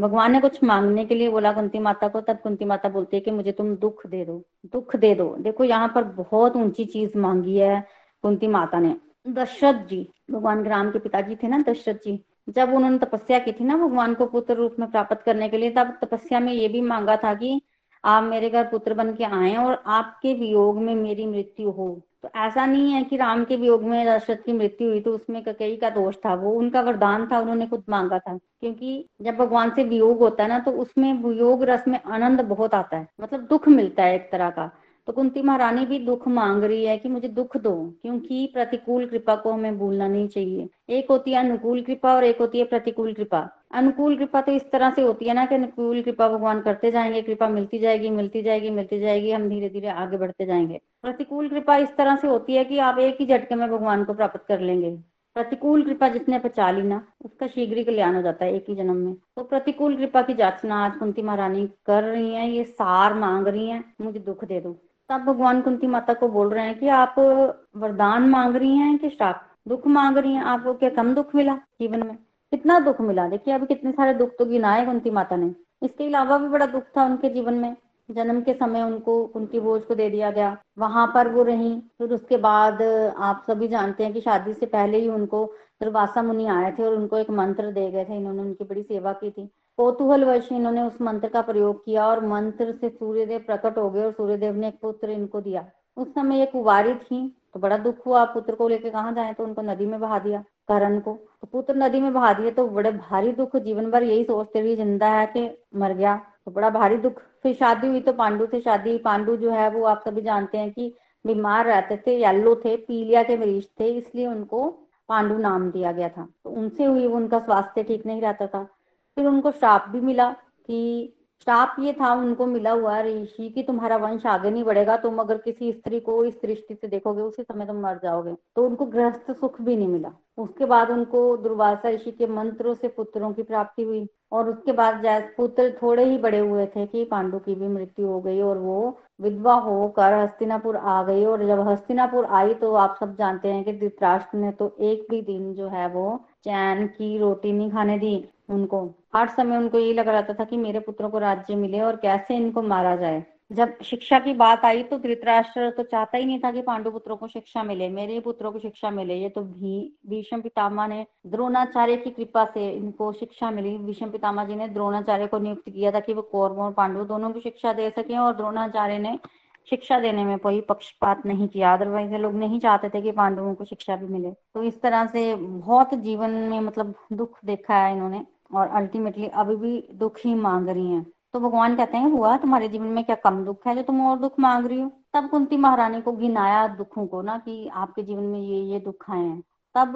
A: भगवान ने कुछ मांगने के लिए बोला कुंती माता को, तब कुंती माता बोलती है कि, मुझे तुम दुख दे दो, दुख दे दो। देखो, यहाँ पर बहुत ऊँची चीज़ मांगी है कुंती माता ने। दशरथ जी, भगवान राम के पिताजी थे ना दशरथ जी? जब उन्होंने तपस्या की थी ना भगवान को पुत्र रूप में प्राप्त करने के लिए, तब तपस्या में ये भी मांगा था कि आप मेरे घर पुत्र बन के आए और आपके वियोग में मेरी मृत्यु हो। तो ऐसा नहीं है कि राम के वियोग में दशरथ की मृत्यु हुई तो उसमें कई का दोष था, वो उनका वरदान था, उन्होंने खुद मांगा था। क्योंकि जब भगवान से वियोग होता है ना तो उसमें वियोग रस में आनंद बहुत आता है मतलब दुख मिलता है एक तरह का। तो कुंती महारानी भी दुख मांग रही है कि मुझे दुख दो, क्योंकि प्रतिकूल कृपा को हमें भूलना नहीं चाहिए। एक होती है अनुकूल कृपा और एक होती है प्रतिकूल कृपा। अनुकूल कृपा तो इस तरह से होती है ना कि अनुकूल कृपा भगवान करते जाएँगे, कृपा मिलती जाएगी मिलती जाएगी मिलती जाएगी, हम धीरे धीरे आगे बढ़ते जाएँगे। प्रतिकूल कृपा इस तरह से होती है कि आप एक ही झटके में भगवान को प्राप्त कर लेंगे। प्रतिकूल कृपा जिसने पचा ली ना, उसका शीघ्र ही कल्याण हो जाता है एक ही जन्म में। तो प्रतिकूल कृपा की जाचना आज कुंती महारानी कर रही है, ये सार मांग रही है, मुझे दुख दे दो। तब भगवान कुंती माता को बोल रहे हैं कि आप वरदान मांग रही हैं कि श्राप दुख मांग रही हैं? आपको क्या कम दुख मिला जीवन में? कितना दुख मिला? देखिए, अभी कितने सारे दुख तो गिनाए कुंती माता ने। इसके अलावा भी बड़ा दुख था उनके जीवन में। जन्म के समय उनको कुंती बोझ को दे दिया गया। वहाँ पर वो रही। फिर उसके बाद आप सभी जानते हैं कि शादी से पहले ही उनको दुर्वासा मुनि आए थे और उनको एक मंत्र दे गए थे। इन्होंने उनकी बड़ी सेवा की थी। कौतूहल वर्ष इन्होंने उस मंत्र का प्रयोग किया और मंत्र से सूर्यदेव प्रकट हो गए और सूर्यदेव ने एक पुत्र इनको दिया। उस समय ये कुवारी थी तो बड़ा दुख हुआ। पुत्र को लेकर कहाँ जाए? तो उनको नदी में बहा दिया, करण को। तो पुत्र नदी में बहा दिए तो बड़े भारी दुख। जीवन भर यही सोचते हुए ज़िंदा है कि मर गया। तो बड़ा भारी दुख। फिर शादी हुई तो पांडु से शादी पांडु जो है, वो आप सभी जानते हैं कि बीमार रहते थे येल्लो थे, पीलिया के मरीज़ थे, इसलिए उनको पांडु नाम दिया गया था। तो उनसे हुई उनका स्वास्थ्य ठीक नहीं रहता था। फिर उनको श्राप भी मिला कि श्राप ये था, उनको मिला हुआ ऋषि कि तुम्हारा वंश आगे नहीं बढ़ेगा, तुम अगर किसी स्त्री को इस दृष्टि से देखोगे, उसी समय तुम मर जाओगे। तो उनको गृहस्थ सुख भी नहीं मिला। उसके बाद उनको दुर्वासा ऋषि के मंत्रों से पुत्रों की प्राप्ति हुई और उसके बाद पुत्र थोड़े ही बड़े हुए थे कि पांडु की भी मृत्यु हो गई और वो विधवा होकर हस्तिनापुर आ गई और जब हस्तिनापुर आई तो आप सब जानते हैं कि धृतराष्ट्र ने तो एक भी दिन जो है वो चैन की रोटी नहीं खाने दी उनको। हर समय उनको यही लग रहा था कि मेरे पुत्रों को राज्य मिले और कैसे इनको मारा जाए। जब शिक्षा की बात आई तो धृतराष्ट्र तो चाहता ही नहीं था कि पांडु पुत्रों को शिक्षा मिले, मेरे पुत्रों को शिक्षा मिले। ये तो भी भीष्म पितामह ने, द्रोणाचार्य की कृपा से इनको शिक्षा मिली। भीष्म पितामह जी ने द्रोणाचार्य को नियुक्त किया था कि वो कौरव और पांडु दोनों को शिक्षा दे सके और द्रोणाचार्य ने शिक्षा देने में कोई पक्षपात नहीं किया। अदरवाइज़ लोग नहीं चाहते थे कि पांडवों को शिक्षा भी मिले। तो इस तरह से बहुत जीवन में मतलब दुख देखा है इन्होंने और अल्टीमेटली अभी भी दुख ही मांग रही हैं। तो भगवान कहते हैं, हुआ तुम्हारे जीवन में क्या कम दुख है? जो तुम और दुख मांग रही हो। तब कुंती महारानी को गिनाया दुखों को ना कि आपके जीवन में ये ये दुख आए हैं। तब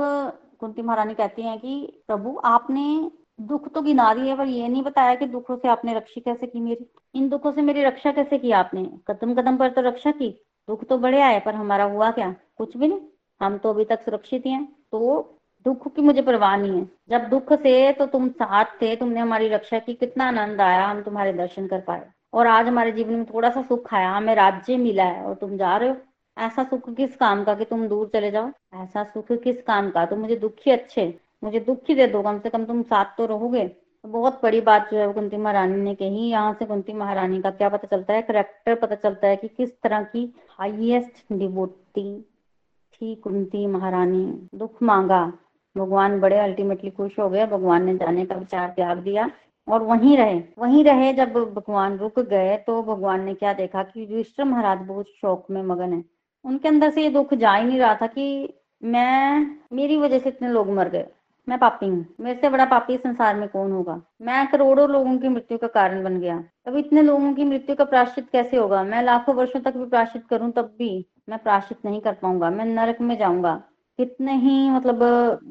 A: कुंती महारानी कहती हैं कि, प्रभु, आपने दुख तो गिना रही है, पर ये नहीं बताया कि दुखों से आपने रक्षा कैसे की मेरी? इन दुखों से मेरी रक्षा कैसे की आपने? कदम कदम पर तो रक्षा की। दुख तो बड़े आए, पर हमारा हुआ क्या? कुछ भी नहीं। हम तो अभी तक सुरक्षित हैं तो दुख की मुझे परवाह नहीं है। जब दुख से तो तुम साथ थे, तुमने हमारी रक्षा की। कितना आनंद आया हम तुम्हारे दर्शन कर पाए। और आज हमारे जीवन में थोड़ा सा सुख आया। हमें राज्य मिला है, और तुम जा रहे हो। ऐसा सुख किस काम का कि तुम दूर चले जाओ? ऐसा सुख किस काम का? तो मुझे दुखी अच्छे मुझे दुख ही दे दो, कम से कम तुम साथ तो रहोगे। तो बहुत बड़ी बात जो है कुंती महारानी ने कही। यहाँ से कुंती महारानी का क्या पता चलता है करेक्टर पता चलता है कि किस तरह की हाईएस्ट डिवोटी थी कुंती महारानी। दुख मांगा। भगवान बड़े अल्टीमेटली खुश हो गए। भगवान ने जाने का विचार त्याग दिया और वहीं रहे। वहीं रहे जब भगवान रुक गए तो भगवान ने क्या देखा कि युधिष्ठिर महाराज बहुत शौक में मगन है। उनके अंदर से ये दुख जा ही नहीं रहा था कि मैं, मेरी वजह से इतने लोग मर गए। मैं पापी हूँ। मेरे से बड़ा पापी संसार में कौन होगा? मैं करोड़ों लोगों की मृत्यु का कारण बन गया। अब इतने लोगों की मृत्यु का प्राश्चित कैसे होगा? मैं लाखों वर्षों तक भी प्राश्चित करूँ, तब भी मैं प्राश्चित नहीं कर पाऊँगा। मैं नरक में जाऊँगा। कितने ही मतलब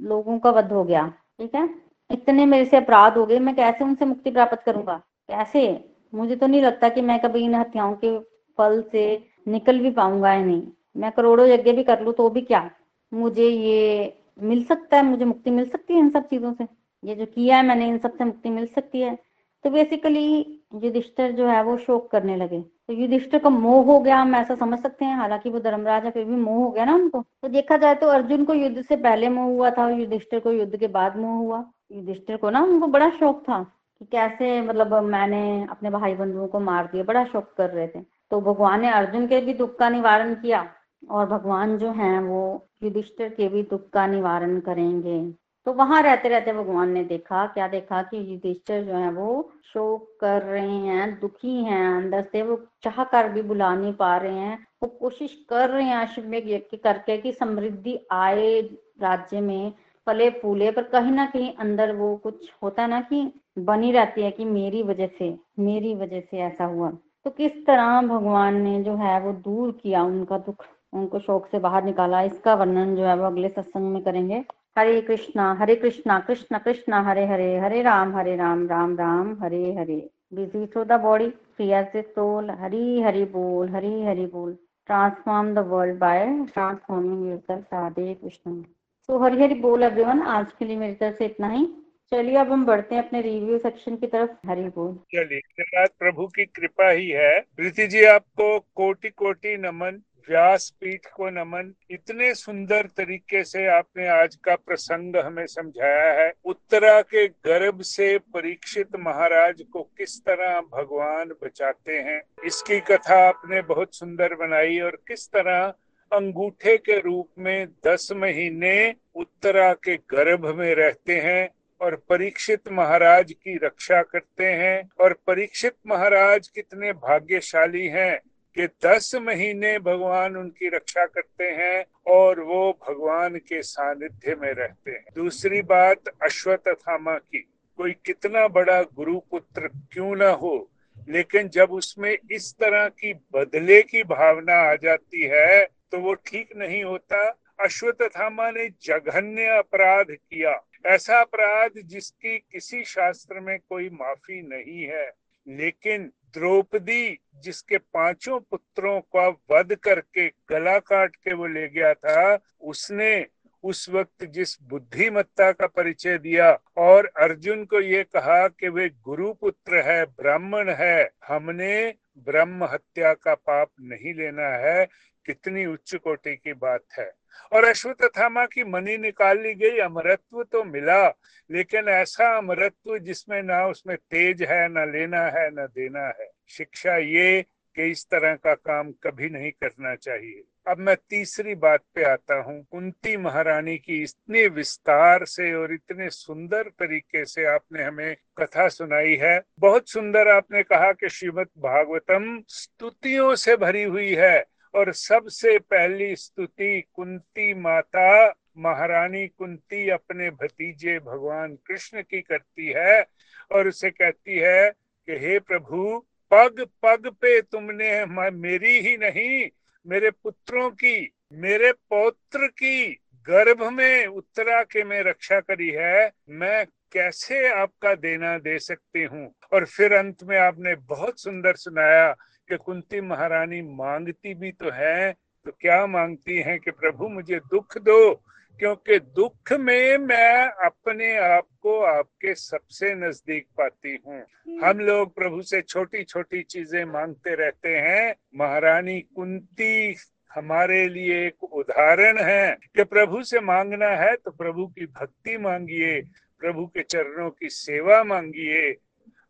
A: लोगों का वध हो गया, ठीक है? इतने मेरे से अपराध हो गए। मैं कैसे उनसे मुक्ति प्राप्त करूँगा? कैसे? मुझे तो नहीं लगता कि मैं कभी इन हत्याओं के फल से निकल भी पाऊँगा या नहीं। मैं करोड़ों यज्ञ भी कर लू तो भी क्या? मुझे ये मिल सकता है, मुझे मुक्ति मिल सकती है इन सब चीज़ों से। ये जो किया है मैंने, इन सबसे मुक्ति मिल सकती है। तो बेसिकली युधिष्ठिर जो है, वो शोक करने लगे। तो युधिष्ठर का मोह हो गया, हम ऐसा समझ सकते हैं। हालाँकि वो धर्मराज है, फिर भी मोह हो गया ना उनको। तो देखा जाए तो अर्जुन को युद्ध से पहले मोह हुआ था, युधिष्ठिर को युद्ध के बाद मोह हुआ। युधिष्ठिर को ना उनको बड़ा शौक था कि कैसे मतलब मैंने अपने भाई बंधुओं को मार दिया, बड़ा शौक कर रहे थे। तो भगवान ने अर्जुन के भी दुख का निवारण किया और भगवान जो है, वो युधिष्ठिर के भी दुख का निवारण करेंगे। तो वहाँ रहते रहते भगवान ने देखा, क्या देखा कि युधिष्ठिर जो है वो शोक कर रहे हैं, दुखी हैं, अंदर से वो चाह कर भी बुला नहीं पा रहे हैं। वो कोशिश कर रहे हैं अश्वमेघ करके कि समृद्धि आए राज्य में, फले फूले, पर कहीं ना कहीं अंदर वो कुछ होता है ना कि बनी रहती है कि मेरी वजह से, मेरी वजह से ऐसा हुआ। तो किस तरह भगवान ने जो है वो दूर किया उनका दुख? उनको शोक से बाहर निकाला। इसका वर्णन जो है वो अगले सत्संग में करेंगे। हरे कृष्णा हरे कृष्णा, कृष्ण कृष्ण, हरे हरे हरे राम हरे Ram Ram Ram, Hare Hare. Busy through the body free soul Hari Hari बोल, हरी हरि बोल। Transform the world by transforming Radhe Krishna. तो हरी हरी बोल एवरीवन आज के लिए मेरी तरफ़ से इतना ही। चलिए, अब हम बढ़ते हैं अपने रिव्यू सेक्शन की तरफ़। हरी बोल।
B: चलिए प्रभु की कृपा ही है। प्रीति जी, आपको कोटि कोटि नमन। व्यास पीठ को नमन इतने सुंदर तरीके से आपने आज का प्रसंग हमें समझाया है। उत्तरा के गर्भ से परीक्षित महाराज को किस तरह भगवान बचाते हैं, इसकी कथा आपने बहुत सुंदर बनाई और किस तरह अंगूठे के रूप में दस महीने उत्तरा के गर्भ में रहते हैं और परीक्षित महाराज की रक्षा करते हैं और परीक्षित महाराज कितने भाग्यशाली हैं कि दस महीने भगवान उनकी रक्षा करते हैं और वो भगवान के सानिध्य में रहते हैं। दूसरी बात अश्वत्थामा की। कोई कितना बड़ा गुरु पुत्र क्यों ना हो, लेकिन जब उसमें इस तरह की बदले की भावना आ जाती है तो वो ठीक नहीं होता। अश्वत्थामा ने जघन्य अपराध किया। ऐसा अपराध जिसकी किसी शास्त्र में कोई माफ़ी नहीं है। लेकिन द्रौपदी जिसके पाँचों पुत्रों का वध करके गला काट के वो ले गया था, उसने उस वक्त जिस बुद्धिमत्ता का परिचय दिया और अर्जुन को ये कहा कि वे गुरु पुत्र है, ब्राह्मण है, हमने ब्रह्म हत्या का पाप नहीं लेना है, कितनी उच्च कोटि की बात है। और अश्वत्थामा की मनी निकाल ली गई, अमरत्व तो मिला, लेकिन ऐसा अमरत्व जिसमें ना उसमें तेज है, ना लेना है, ना देना है। शिक्षा ये कि इस तरह का काम कभी नहीं करना चाहिए। अब मैं तीसरी बात पे आता हूँ। कुंती महारानी की इतने विस्तार से और इतने सुंदर तरीके से आपने हमें कथा सुनाई है। बहुत सुंदर आपने कहा कि श्रीमद भागवतम स्तुतियों से भरी हुई है और सबसे पहली स्तुति कुंती माता महारानी कुंती अपने भतीजे भगवान कृष्ण की करती है और उसे कहती है कि हे प्रभु पग पग पे तुमने मेरी ही नहीं, मेरे पुत्रों की, मेरे पौत्र की गर्भ में उत्तरा के में रक्षा करी है, मैं कैसे आपका देना दे सकती हूँ? और फिर अंत में आपने बहुत सुंदर सुनाया कि कुंती महारानी मांगती भी तो है तो क्या मांगती हैं कि प्रभु मुझे दुख दो? क्योंकि दुख में मैं अपने आप को आपके सबसे नज़दीक पाती हूँ। हम लोग प्रभु से छोटी छोटी चीज़ें मांगते रहते हैं। महारानी कुंती हमारे लिए एक उदाहरण है कि प्रभु से मांगना है तो प्रभु की भक्ति मांगिए प्रभु के चरणों की सेवा मांगिए।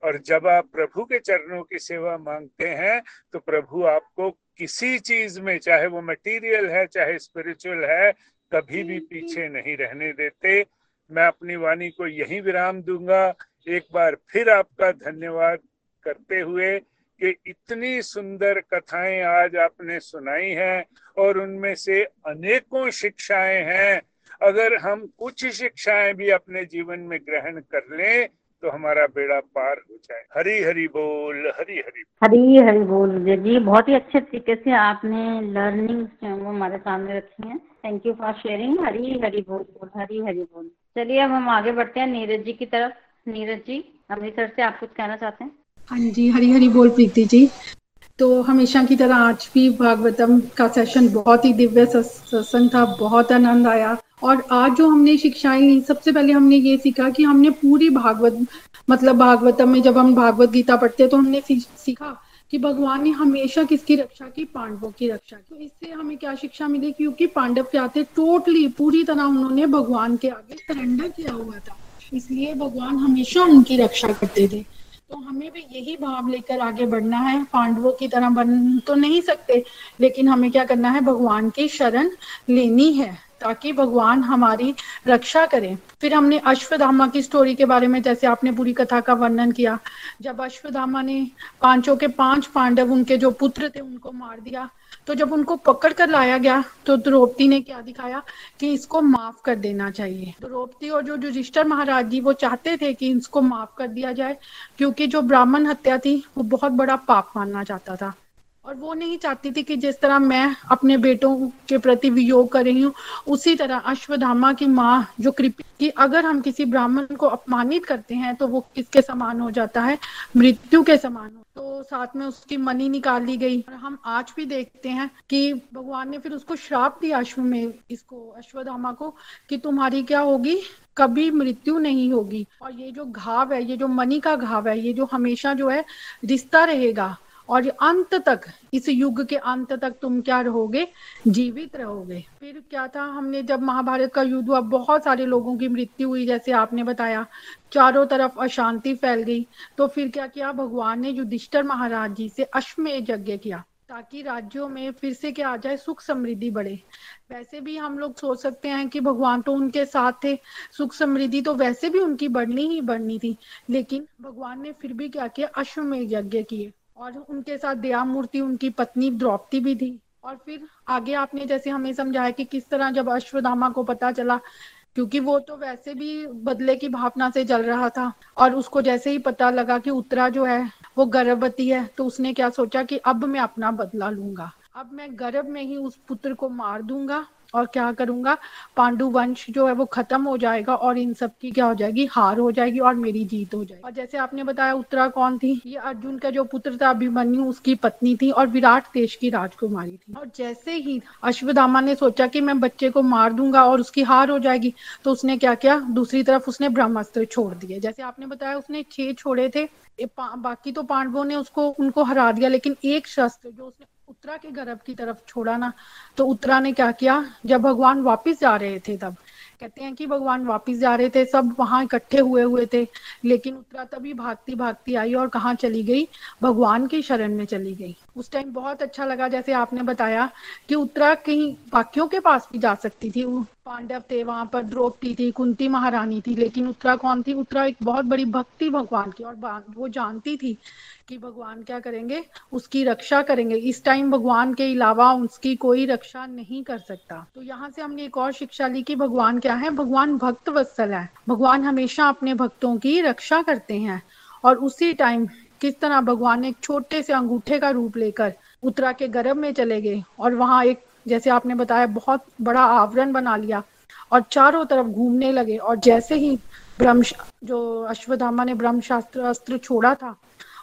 B: और जब आप प्रभु के चरणों की सेवा मांगते हैं तो प्रभु आपको किसी चीज़ में चाहे वो मटेरियल है चाहे स्पिरिचुअल है कभी भी पीछे नहीं रहने देते। मैं अपनी वाणी को यही विराम दूँगा। एक बार फिर आपका धन्यवाद करते हुए कि इतनी सुंदर कथाएँ आज आपने सुनाई हैं और उनमें से अनेकों शिक्षाएँ हैं। अगर हम कुछ शिक्षाएँ भी अपने जीवन में ग्रहण कर लें तो हमारा बेड़ा पार हो जाए। हरी हरी बोल हरी हरी
A: हरी हरी बोल विजय जी बहुत ही अच्छे तरीके से आपने लर्निंग वो हमारे सामने रखी है। Thank you for sharing Hari Hari बोल बोल हरी हरी बोल। चलिए अब हम आगे बढ़ते हैं नीरज जी की तरफ़। नीरज जी अमृतसर से आप कुछ कहना चाहते हैं?
C: हाँ जी हरी हरी बोल प्रीति जी। तो हमेशा की तरह आज भी भागवतम का सेशन बहुत ही दिव्य सत्संग था बहुत आनंद आया। और आज जो हमने शिक्षाएँ ली, सबसे पहले हमने ये सीखा कि हमने पूरी भागवत मतलब भागवतम में जब हम भागवत गीता पढ़ते हैं तो हमने सीखा कि भगवान ने हमेशा किसकी रक्षा की? पांडवों की रक्षा की। तो इससे हमें क्या शिक्षा मिली क्योंकि पांडव क्या थे? टोटली पूरी तरह उन्होंने भगवान के आगे सरेंडर किया हुआ था। इसलिए भगवान हमेशा उनकी रक्षा करते थे। तो हमें भी यही भाव लेकर आगे बढ़ना है। पांडवों की तरह बन तो नहीं सकते, लेकिन हमें क्या करना है? भगवान की शरण लेनी है, ताकि भगवान हमारी रक्षा करें। फिर हमने अश्वधामा की स्टोरी के बारे में, जैसे आपने पूरी कथा का वर्णन किया। जब अश्वधामा ने पाँचों के पाँच पांडव, उनके जो पुत्र थे, उनको मार दिया। तो जब उनको पकड़ कर लाया गया तो द्रौपदी ने क्या दिखाया? कि इसको माफ़ कर देना चाहिए। द्रौपदी और जो युधिष्ठर महाराज जी, वो चाहते थे कि इसको माफ़ कर दिया जाए, क्योंकि जो ब्राह्मण हत्या थी, वो बहुत बड़ा पाप मानना चाहता था। और वो नहीं चाहती थी कि जिस तरह मैं अपने बेटों के प्रति वियोग कर रही हूँ, उसी तरह अश्वधामा की माँ जो कृपी कि, अगर हम किसी ब्राह्मण को अपमानित करते हैं तो वो किसके समान हो जाता है? मृत्यु के समान हो। तो साथ में उसकी मनी निकाल ली गई। और हम आज भी देखते हैं कि भगवान ने फिर उसको श्राप दिया अश्व में, इसको, अश्वधामा को, कि तुम्हारी क्या होगी? कभी मृत्यु नहीं होगी। और ये जो घाव है, ये जो मनी का घाव है, ये जो हमेशा जो है रिश्ता रहेगा और अंत तक, इस युग के अंत तक तुम क्या रहोगे? जीवित रहोगे। फिर क्या था? हमने जब महाभारत का युद्ध हुआ, बहुत सारे लोगों की मृत्यु हुई, जैसे आपने बताया। चारों तरफ़ अशांति फैल गई। तो फिर क्या किया? भगवान ने युधिष्ठर महाराज जी से अश्वमेध यज्ञ किया, ताकि राज्यों में फिर से क्या आ जाए? सुख समृद्धि बढ़े। वैसे भी हम लोग सोच सकते हैं कि भगवान तो उनके साथ थे। सुख समृद्धि तो वैसे भी उनकी बढ़नी ही बढ़नी थी। लेकिन भगवान ने फिर भी क्या किया? अश्वमेध यज्ञ किए। और उनके साथ दया मूर्ति, उनकी पत्नी द्रौपदी भी थी। और फिर आगे आपने जैसे हमें समझाया कि किस तरह जब अश्वधामा को पता चला, क्योंकि वो तो वैसे भी बदले की भावना से जल रहा था, और उसको जैसे ही पता लगा कि उत्तरा जो है, वो गर्भवती है तो उसने क्या सोचा कि अब मैं अपना बदला लूँगा। अब मैं गर्भ में ही उस पुत्र को मार दूँगा और क्या करूँगा? पांडु वंश जो है वो खत्म हो जाएगा और इन सब की क्या हो जाएगी? हार हो जाएगी और मेरी जीत हो जाएगी। और जैसे आपने बताया, उत्तरा कौन थी? ये अर्जुन का जो पुत्र था, अभिमन्यु, उसकी पत्नी थी और विराट देश की राजकुमारी थी। और जैसे ही अश्वधामा ने सोचा कि मैं बच्चे को मार दूँगा और उसकी हार हो जाएगी तो उसने क्या किया? दूसरी तरफ़ उसने ब्रह्मास्त्र छोड़ दिया जैसे आपने बताया, उसने छह छोड़े थे। बाकी तो पांडवों ने उसको, उनको हरा दिया, लेकिन एक शस्त्र जो उसने उत्तरा के गर्भ की तरफ़ छोड़ा ना तो उत्तरा ने क्या किया? जब भगवान वापस जा रहे थे तब, कहते हैं कि भगवान वापस जा रहे थे, सब वहाँ इकट्ठे हुए हुए थे, लेकिन उत्तरा तभी भागती भागती आई और कहा चली गई? भगवान की शरण में चली गई। उस टाइम बहुत अच्छा लगा, जैसे आपने बताया कि उत्तरा कहीं बाकियों के पास भी जा सकती थी पांडव थे, वहाँ पर द्रौपदी थी, कुंती महारानी थी, लेकिन उत्तरा कौन थी। उत्तरा एक बहुत बड़ी भक्ति भगवान की, और वो जानती थी कि भगवान क्या करेंगे, उसकी रक्षा करेंगे। इस टाइम भगवान के अलावा उसकी कोई रक्षा नहीं कर सकता। तो यहाँ से हमने एक और शिक्षा ली कि भगवान क्या है? भगवान भक्त वत्सल है। भगवान हमेशा अपने भक्तों की रक्षा करते हैं। और उसी टाइम किस तरह भगवान एक छोटे से अंगूठे का रूप लेकर उत्तरा के गर्भ में चले गए, और वहाँ एक जैसे आपने बताया, बहुत बड़ा आवरण बना लिया और चारों तरफ़ घूमने लगे। और जैसे ही ब्रह्म जो अश्वधामा ने ब्रह्म शास्त्र अस्त्र छोड़ा था,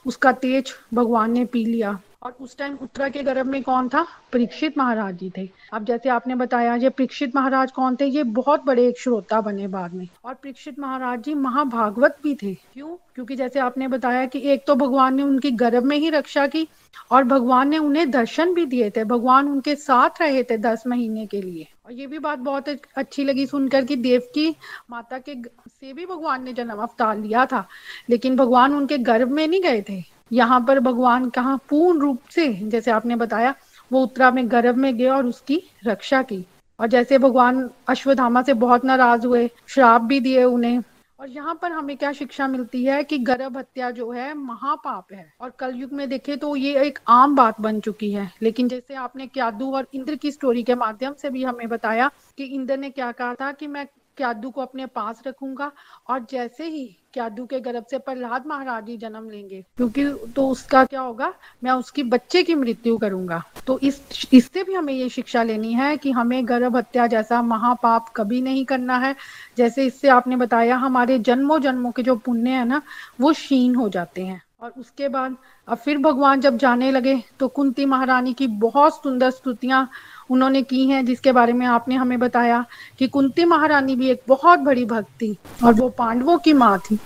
C: उसका तेज भगवान ने पी लिया। और उस टाइम उत्तरा के गर्भ में कौन था? परीक्षित महाराज जी थे। अब जैसे आपने बताया, ये परीक्षित महाराज कौन थे? ये बहुत बड़े एक श्रोता बने बाद में। और परीक्षित महाराज जी महाभागवत भी थे। क्यों? क्योंकि जैसे आपने बताया कि एक तो भगवान ने उनकी गर्भ में ही रक्षा की और भगवान ने उन्हें दर्शन भी दिए थे। भगवान उनके साथ रहे थे दस महीने के लिए। और ये भी बात बहुत अच्छी लगी सुनकर कि देव की माता के से भी भगवान ने जन्म अवतार लिया था। लेकिन भगवान उनके गर्भ में नहीं गए थे। यहाँ पर भगवान कहा पूर्ण रूप से, जैसे आपने बताया, वो उत्तरा में गर्भ में गए और उसकी रक्षा की। और जैसे भगवान अश्वधामा से बहुत नाराज़ हुए, श्राप भी दिए उन्हें। और यहाँ पर हमें क्या शिक्षा मिलती है कि गर्भ हत्या जो है, महापाप है। और कलयुग में देखे तो ये एक आम बात बन चुकी है। लेकिन जैसे आपने क्यादू और इंद्र की स्टोरी के माध्यम से भी हमें बताया कि इंद्र ने क्या कहा था कि मैं क्यादू को अपने पास रखूँगा और जैसे ही क्यादू के गर्भ से प्रहलाद महाराज ही जन्म लेंगे। क्योंकि तो उसका क्या होगा? मैं उसकी बच्चे की मृत्यु करूँगा। तो इस, इससे भी हमें ये शिक्षा लेनी है कि हमें गर्भ हत्या जैसा महापाप कभी नहीं करना है। जैसे इससे आपने बताया, हमारे जन्मों जन्मों के जो पुण्य है ना, वो क्षीण हो जाते हैं। और उसके बाद, अब फिर भगवान जब जाने लगे तो कुंती महारानी की बहुत सुंदर स्तुतियाँ उन्होंने की हैं, जिसके बारे में आपने हमें बताया कि कुंती महारानी भी एक बहुत बड़ी भक्त थी और वो पांडवों की माँ थी।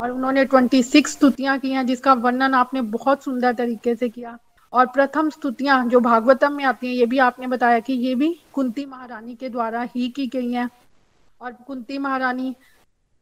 C: और उन्होंने ट्वेंटी सिक्स स्तुतियाँ की हैं, जिसका वर्णन आपने बहुत सुंदर तरीके से किया। और प्रथम स्तुतियाँ जो भागवतम में आती हैं, ये भी आपने बताया कि ये भी कुंती महारानी के द्वारा ही की गई हैं। और कुंती महारानी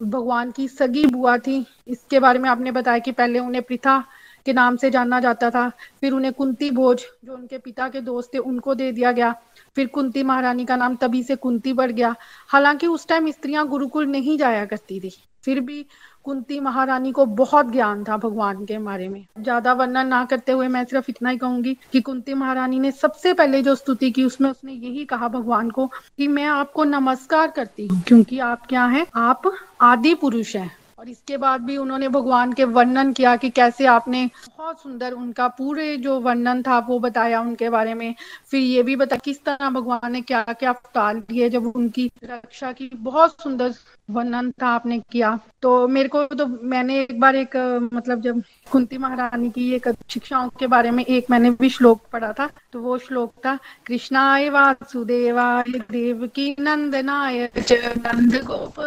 C: भगवान की सगी बुआ थी। इसके बारे में आपने बताया कि पहले उन्हें प्रथा के नाम से जाना जाता था। फिर उन्हें कुंती भोज, जो उनके पिता के दोस्त थे, उनको दे दिया गया। फिर कुंती महारानी का नाम तभी से कुंती बढ़ गया। हालाँकि उस टाइम स्त्रियाँ गुरुकुल नहीं जाया करती थी। फिर भी कुंती महारानी को बहुत ज्ञान था भगवान के बारे में। ज़्यादा वर्णन ना करते हुए मैं सिर्फ़ इतना ही कहूँगी कि कुंती महारानी ने सबसे पहले जो स्तुति की, उसमें उसने यही कहा भगवान को कि मैं आपको नमस्कार करती हूँ, क्योंकि आप क्या हैं? आप आदि पुरुष हैं। और इसके बाद भी उन्होंने भगवान के वर्णन किया कि कैसे आपने बहुत सुंदर उनका पूरे जो वर्णन था वो बताया उनके बारे में। फिर ये भी बताया किस तरह भगवान ने क्या क्या अवतार लिए जब उनकी रक्षा की बहुत सुंदर वर्णन था आपने किया। तो मेरे को तो मैंने एक बार एक मतलब जब कुंती महारानी की एक शिक्षाओं के बारे में एक मैंने भी श्लोक पढ़ा था तो वो श्लोक था, कृष्णाय वासुदेवाय देव की नंदनाय नंद गोप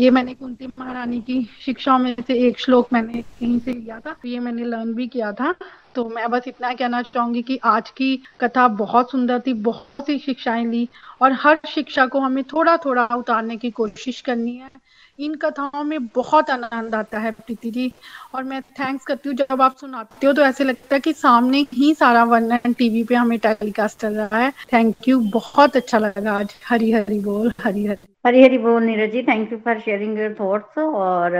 C: ये मैंने कुंती महारानी की शिक्षाओं में से एक श्लोक मैंने कहीं से लिया था, ये मैंने लर्न भी किया था। तो मैं बस इतना कहना चाहूँगी कि आज की कथा बहुत सुंदर थी, बहुत सी शिक्षाएँ ली और हर शिक्षा को हमें थोड़ा थोड़ा उतारने की कोशिश करनी है। इन कथाओं में बहुत आनंद आता है प्रीति जी और मैं थैंक्स करती हूँ। जब आप सुनाते हो तो ऐसे लगता है कि सामने ही सारा वर्णन टीवी पे हमें टेलीकास्ट चल रहा है। थैंक यू बहुत अच्छा लगा आज। हरी हरी बोल हरी हरी
A: हरी हरी बोल Neeraj ji thank you for sharing your thoughts और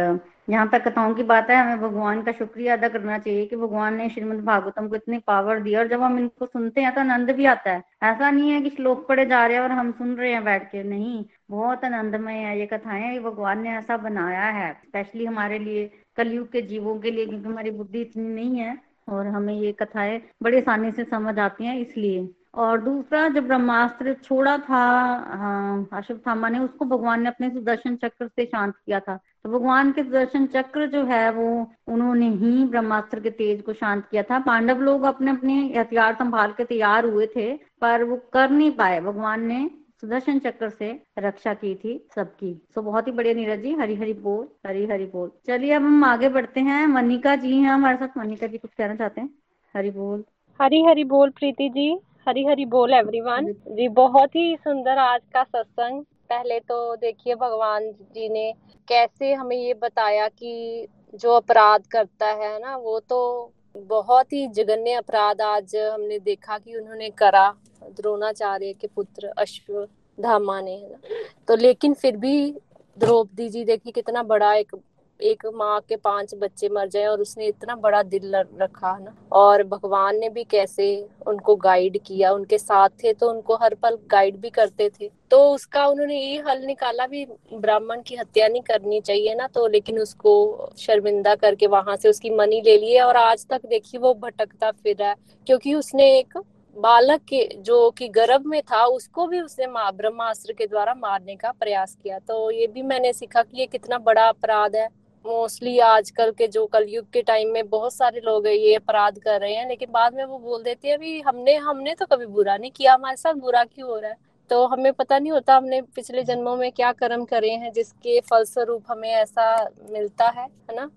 A: यहाँ पर कथाओं की बात है, हमें भगवान का शुक्रिया अदा करना चाहिए कि भगवान ने श्रीमद भागवतम को इतनी पावर दी और जब हम इनको सुनते हैं तो आनंद भी आता है। ऐसा नहीं है कि श्लोक पढ़े जा रहे हैं और हम सुन रहे हैं बैठ के। नहीं, बहुत आनंदमय है ये कथाएँ, ये भगवान ने ऐसा बनाया है स्पेशली हमारे लिए, कलयुग के जीवों के लिए, क्योंकि हमारी बुद्धि इतनी नहीं है और हमें ये कथाएँ बड़ी आसानी से समझ आती हैं, इसलिए। और दूसरा जब ब्रह्मास्त्र छोड़ा था हाँ, अश्वत्थामा ने उसको भगवान ने अपने सुदर्शन चक्र से शांत किया था। तो भगवान के सुदर्शन चक्र जो है वो उन्होंने ही ब्रह्मास्त्र के तेज को शांत किया था। पांडव लोग अपने अपने हथियार संभाल के तैयार हुए थे पर वो कर नहीं पाए। भगवान ने सुदर्शन चक्र से रक्षा की थी सबकी। तो बहुत ही बढ़िया नीरज जी हरी हरी बोल हरी हरी बोल। चलिए अब हम आगे बढ़ते हैं। मनिका जी हैं हमारे साथ। मनिका जी कुछ कहना चाहते हैं? हरी बोल।
D: हरी हरी बोल प्रीति जी। हरी हरी बोल एवरीवन जी बहुत ही सुंदर आज का सत्संग। पहले तो देखिए भगवान जी ने कैसे हमें ये बताया कि जो अपराध करता है ना वो तो बहुत ही जघन्य अपराध आज हमने देखा कि उन्होंने करा। द्रोणाचार्य के पुत्र अश्व धामा ने है ना। तो लेकिन फिर भी द्रौपदी जी देखिए कितना बड़ा एक एक माँ के पाँच बच्चे मर जाए और उसने इतना बड़ा दिल रखा है ना। और भगवान ने भी कैसे उनको गाइड किया, उनके साथ थे तो उनको हर पल गाइड भी करते थे। तो उसका उन्होंने ये हल निकाला भी ब्राह्मण की हत्या नहीं करनी चाहिए ना तो लेकिन उसको शर्मिंदा करके वहाँ से उसकी मनी ले लिए और आज तक देखिए वो भटकता फिर रहा है। क्योंकि उसने एक बालक के, जो कि गर्भ में था, उसको भी उसने ब्रह्मास्त्र के द्वारा मारने का प्रयास किया। तो ये भी मैंने सीखा कि ये कितना बड़ा अपराध है। मोस्टली आजकल के जो कलयुग के टाइम में बहुत सारे लोग ये अपराध कर रहे हैं, लेकिन बाद में वो बोल देते हैं, अभी हमने हमने तो कभी बुरा नहीं किया, हमारे साथ बुरा क्यों हो रहा है? तो हमें पता नहीं होता हमने पिछले जन्मों में क्या कर्म करे हैं, जिसके फलस्वरूप हमें ऐसा मिलता है है ना?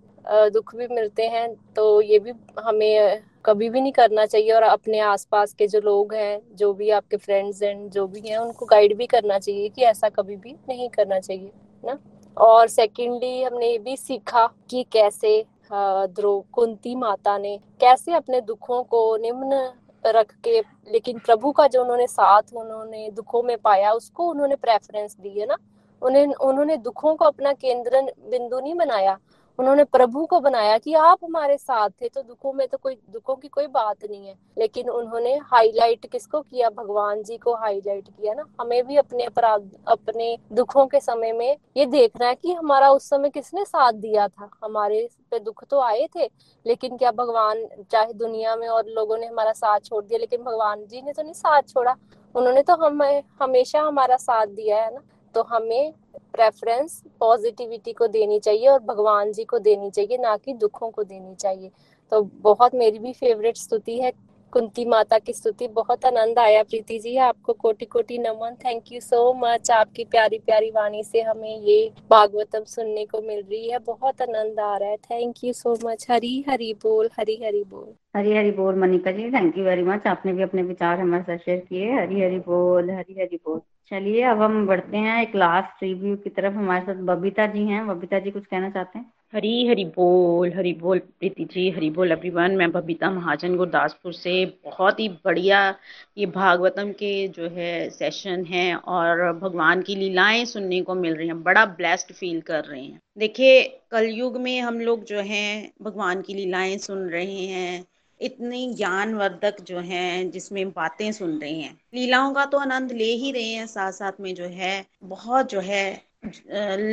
D: दुख भी मिलते हैं तो ये भी हमें कभी भी नहीं करना चाहिए, और अपने आसपास के जो लोग हैं, जो भी आपके फ्रेंड्स एंड जो भी हैं, उनको गाइड भी करना चाहिए कि ऐसा कभी भी नहीं करना चाहिए ना? और सेकेंडली हमने ये भी सीखा कि कैसे द्रो, कुंती माता ने कैसे अपने दुखों को निम्न रख के, लेकिन प्रभु का जो उन्होंने साथ उन्होंने दुखों में पाया, उसको उन्होंने प्रेफरेंस दी, है ना? उन्हें, उन्होंने दुखों को अपना केंद्र बिंदु नहीं बनाया। उन्होंने प्रभु को बनाया कि आप हमारे साथ थे तो दुखों में तो कोई, दुखों की कोई बात नहीं है। लेकिन उन्होंने हाईलाइट किसको किया? भगवान जी को हाईलाइट किया ना। हमें भी अपने अपराध, अपने दुखों के समय में ये देखना है कि हमारा उस समय किसने साथ दिया था। हमारे पे दुख तो आए थे, लेकिन क्या भगवान, चाहे दुनिया में और लोगों ने हमारा साथ छोड़ दिया, लेकिन भगवान जी ने तो नहीं साथ छोड़ा। उन्होंने तो हमें, हमेशा हमारा साथ दिया है ना। तो हमें प्रेफरेंस पॉजिटिविटी को देनी चाहिए और भगवान जी को देनी चाहिए, ना कि दुखों को देनी चाहिए। तो बहुत मेरी भी फेवरेट स्तुति है, कुंती माता की स्तुति। बहुत आनंद आया प्रीति जी, आपको कोटि कोटि नमन। थैंक यू सो मच आपकी प्यारी प्यारी वाणी से हमें ये भागवतम सुनने को मिल रही है। बहुत आनंद आ रहा है। Thank you so much Hari Hari बोल, हरी हरी बोल।
A: हरी हरी बोल, Manika ji. Thank you very much आपने भी अपने विचार हमारे साथ शेयर किए। हरी हरी बोल, हरी हरी बोल। चलिए, अब हम बढ़ते हैं एक लास्ट रिव्यू की तरफ़। हमारे साथ बबीता जी हैं। बबीता जी, कुछ कहना चाहते हैं?
E: हरी हरी बोल हरी बोल प्रीति जी, हरी बोल एवरीवन मैं बबीता महाजन, गुरदासपुर से बहुत ही बढ़िया ये भागवतम के जो है सेशन है और भगवान की लीलाएँ सुनने को मिल रही हैं। बड़ा ब्लेस्ड फील कर रहे हैं। देखिए, कलयुग में हम लोग जो हैं, भगवान की लीलाएँ सुन रहे हैं। इतनी ज्ञानवर्धक जो हैं, जिसमें बातें सुन रहे हैं। लीलाओं का तो आनंद ले ही रहे हैं साथ साथ में जो है, बहुत जो है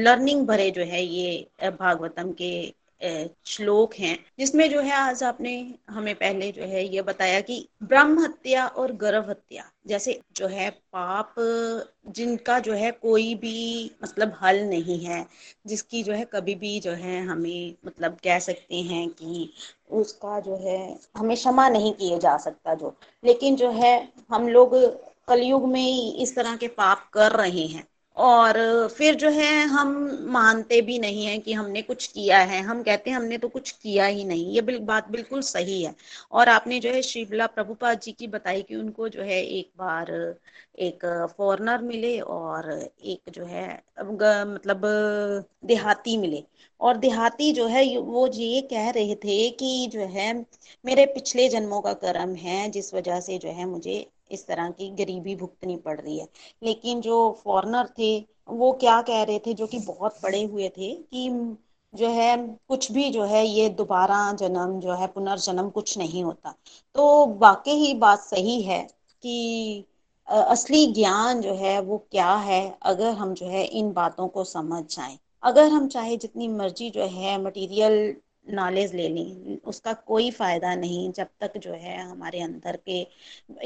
E: लर्निंग भरे जो है ये भागवतम के श्लोक हैं, जिसमें जो है आज आपने हमें पहले जो है ये बताया कि ब्रह्म हत्या और गर्भ हत्या, जैसे जो है पाप, जिनका जो है कोई भी मतलब हल नहीं है, जिसकी जो है कभी भी जो है हमें मतलब कह सकते हैं कि उसका जो है हमें क्षमा नहीं किया जा सकता जो। लेकिन जो है हम लोग कलयुग में ही इस तरह के पाप कर रहे हैं। और फिर जो है हम मानते भी नहीं है कि हमने कुछ किया है। हम कहते हैं हमने तो कुछ किया ही नहीं। ये बिल, बात बिल्कुल सही है। और आपने जो है शिवला प्रभुपाद जी की बताई कि उनको जो है एक बार एक फॉरनर मिले और एक जो है मतलब देहाती मिले। और देहाती जो है वो ये कह रहे थे कि जो है मेरे पिछले जन्मों का कर्म है जिस वजह से जो है मुझे इस तरह की गरीबी भुगतनी पड़ रही है। लेकिन जो फॉरनर थे, वो क्या कह रहे थे, जो कि बहुत पड़े हुए थे, कि जो है, कुछ भी जो है, ये दोबारा जन्म जो है, पुनर्जन्म कुछ नहीं होता। तो वाकई ही बात सही है कि असली ज्ञान जो है, वो क्या है, अगर हम जो है, इन बातों को समझ जाएँ। अगर हम चाहे जितनी मर्ज़ी जो है मटेरियल नॉलेज ले ली उसका कोई फ़ायदा नहीं जब तक जो है हमारे अंदर के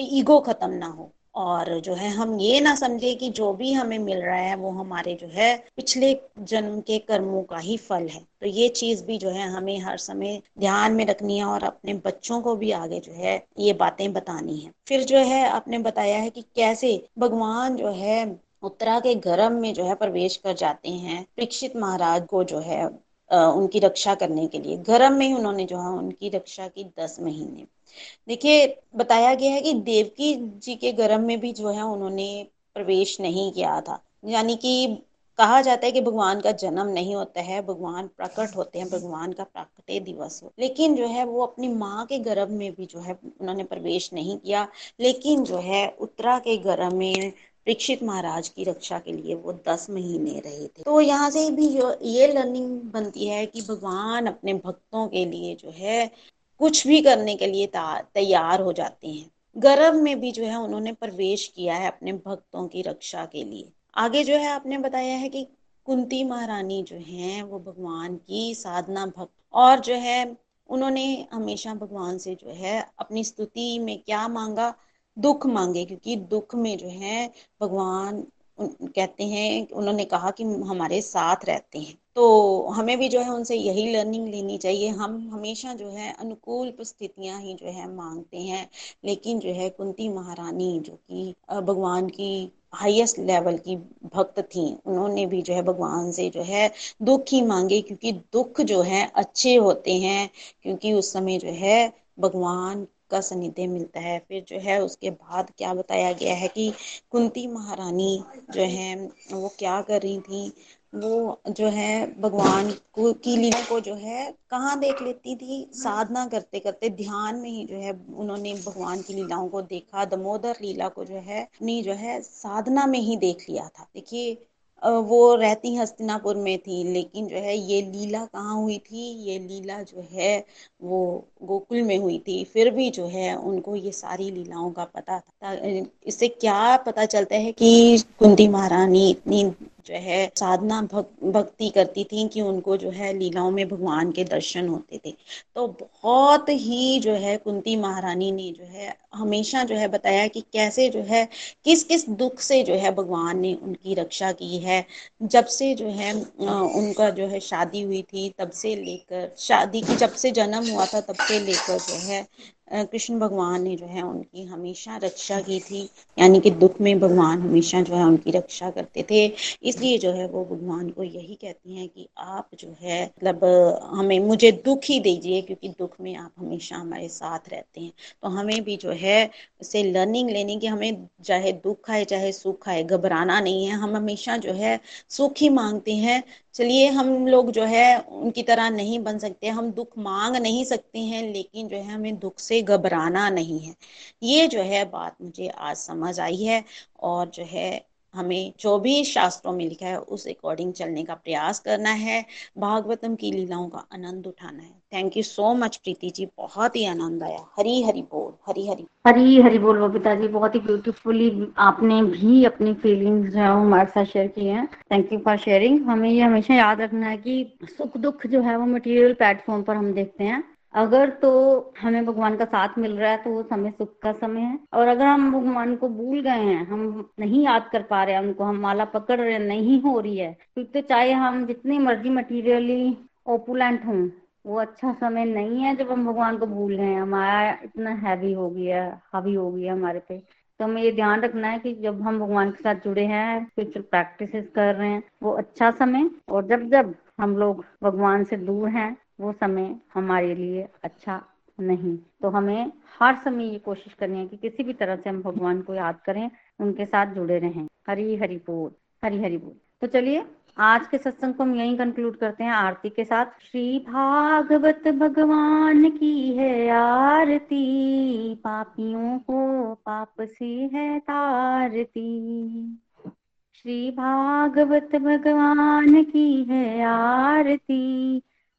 E: ईगो खत्म ना हो। और जो है हम ये ना समझे कि जो भी हमें मिल रहा है वो हमारे जो है पिछले जन्म के कर्मों का ही फल है। तो ये चीज़ भी जो है हमें हर समय ध्यान में रखनी है और अपने बच्चों को भी आगे जो है ये बातें बतानी है। फिर जो है आपने बताया है कि कैसे भगवान जो है उत्तरा के गर्भ में जो है प्रवेश कर जाते हैं। परीक्षित महाराज को जो है उनकी रक्षा करने के लिए। गर्भ में ही उन्होंने जो है, उनकी रक्षा की दस महीने। देखिए, बताया गया है कि देवकी जी के गर्भ में भी जो है, उन्होंने प्रवेश नहीं किया था। यानी कि कहा जाता है कि भगवान का जन्म नहीं होता है, भगवान प्रकट होते हैं, भगवान का प्राकटे दिवस हो। लेकिन जो है, वो अपनी माँ के गर्भ में भी जो है, उन्होंने प्रवेश नहीं किया। लेकिन जो है, उत्तरा के गर्भ में परीक्षित महाराज की रक्षा के लिए वो दस महीने रहे थे। तो यहाँ से भी ये लर्निंग बनती है कि भगवान अपने भक्तों के लिए जो है, कुछ भी करने के लिए तैयार हो जाते हैं। गर्भ में भी जो है उन्होंने प्रवेश किया है अपने भक्तों की रक्षा के लिए। आगे जो है आपने बताया है कि कुंती महारानी जो है, वो भगवान की साधना भक्त। और जो है, उन्होंने हमेशा भगवान से जो है अपनी स्तुति में क्या मांगा दुख मांगे, क्योंकि दुख में जो है, भगवान कहते हैं, उन्होंने कहा कि हमारे साथ रहते हैं। तो हमें भी जो है, उनसे यही लर्निंग लेनी चाहिए। हम हमेशा जो है, अनुकूल परिस्थितियाँ ही जो है, मांगते हैं। लेकिन जो है, कुंती महारानी जो कि भगवान की हाईएस्ट लेवल की भक्त थी, उन्होंने भी जो है, भगवान से जो है, दुख ही मांगे, क्योंकि दुख जो है, अच्छे होते हैं। क्योंकि उस समय जो है, भगवान का सानिध्य मिलता है। फिर जो है उसके बाद क्या बताया गया है कि कुंती महारानी जो है, वो क्या कर रही थी? वो जो है भगवान को की लीला को जो है कहाँ देख लेती थी? साधना करते करते ध्यान में ही जो है उन्होंने भगवान की लीलाओं को देखा। दमोदर लीला को जो है अपनी जो है साधना में ही देख लिया था। देखिए वो रहती हस्तिनापुर में थी, लेकिन जो है ये लीला कहाँ हुई थी? ये लीला जो है वो गोकुल में हुई थी। फिर भी जो है उनको ये सारी लीलाओं का पता था। इससे क्या पता चलता है कि कुंती महारानी इतनी जो है साधना भक, भक्ति करती थी कि उनको जो है लीलाओं में भगवान के दर्शन होते थे। तो बहुत ही जो है कुंती महारानी ने जो है हमेशा जो है बताया कि कैसे जो है किस किस दुख से जो है भगवान ने उनकी रक्षा की है। जब से जो है उनका जो है शादी हुई थी तब से लेकर शादी की जब से जन्म हुआ था तब से लेकर जो है कृष्ण भगवान ने जो है उनकी हमेशा रक्षा की थी, यानी कि दुख में भगवान हमेशा जो है उनकी रक्षा करते थे। इसलिए जो है वो भगवान को यही कहती हैं कि आप जो है मतलब हमें, मुझे दुख ही दीजिए, क्योंकि दुख में आप हमेशा हमारे साथ रहते हैं। तो हमें भी जो है उससे लर्निंग लेने की, हमें चाहे दुख आए चाहे सुख आए घबराना नहीं है। हम हमेशा जो है सुख ही मांगते हैं चलिए हम लोग जो है उनकी तरह नहीं बन सकते, हम दुख मांग नहीं सकते हैं, लेकिन जो है हमें दुख से घबराना नहीं है। ये जो है बात मुझे आज समझ आई है और जो है हमें जो भी शास्त्रों में लिखा है, उस अकॉर्डिंग चलने का प्रयास करना है। भागवतम की लीलाओं का आनंद उठाना है। Thank you so much Preeti ji. बहुत ही आनंद आया। हरी हरी बोल, हरी हरी।
A: हरी हरी बोल, बबीता जी। बहुत ही ब्यूटीफुली आपने भी अपनी फीलिंग्स जो है हमारे साथ शेयर की हैं। थैंक यू फॉर शेयरिंग हमें ये हमेशा याद रखना है कि सुख दुख जो है, वो मटेरियल प्लेटफॉर्म पर हम देखते हैं। अगर तो हमें भगवान का साथ मिल रहा है तो वो समय सुख का समय है। और अगर हम भगवान को भूल गए हैं, हम नहीं याद कर पा रहे हैं, उनको हम माला पकड़ रहे नहीं हो रही है क्योंकि तो चाहे हम जितनी मर्ज़ी मटीरियली ओपुलेंट हों, वो अच्छा समय नहीं है जब हम भगवान को भूल रहे हैं। हमारा इतना हैवी हो गया हावी हो गया हमारे पे। तो हमें ये ध्यान रखना है कि जब हम भगवान के साथ जुड़े हैं स्पिरिचुअल प्रैक्टिस कर रहे हैं, वो अच्छा समय। और जब जब हम लोग भगवान से दूर हैं वो समय हमारे लिए अच्छा नहीं। तो हमें हर समय ये कोशिश करनी है कि किसी भी तरह से हम भगवान को याद करें, उनके साथ जुड़े रहें। हरी हरी बोल, हरी हरी बोल। तो चलिए, आज के सत्संग को हम यही कंक्लूड करते हैं आरती के साथ। श्री भागवत भगवान की है आरती, पापियों को पाप से है तारती। श्री भागवत भगवान की है आरती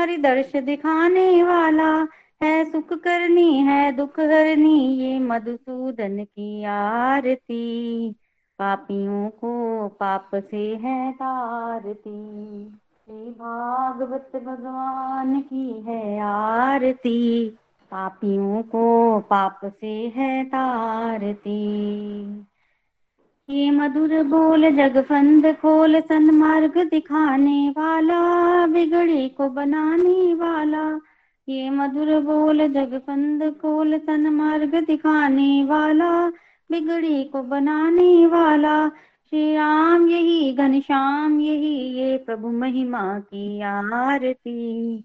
A: हरि दर्श दिखाने वाला है, सुख करनी है, दुख हरनी, ये मधुसूदन की आरती। पापियों को पाप से है तारती। श्री भागवत भगवान की है आरती। पापियों को पाप से है तारती। ये मधुर बोल जगफंद खोल सन्मार्ग दिखाने वाला, बिगड़ी को बनाने वाला। ये मधुर बोल जगफंद खोल सन्मार्ग दिखाने वाला, बिगड़ी को बनाने वाला। श्री राम यही घनश्याम यही, ये प्रभु महिमा की आरती।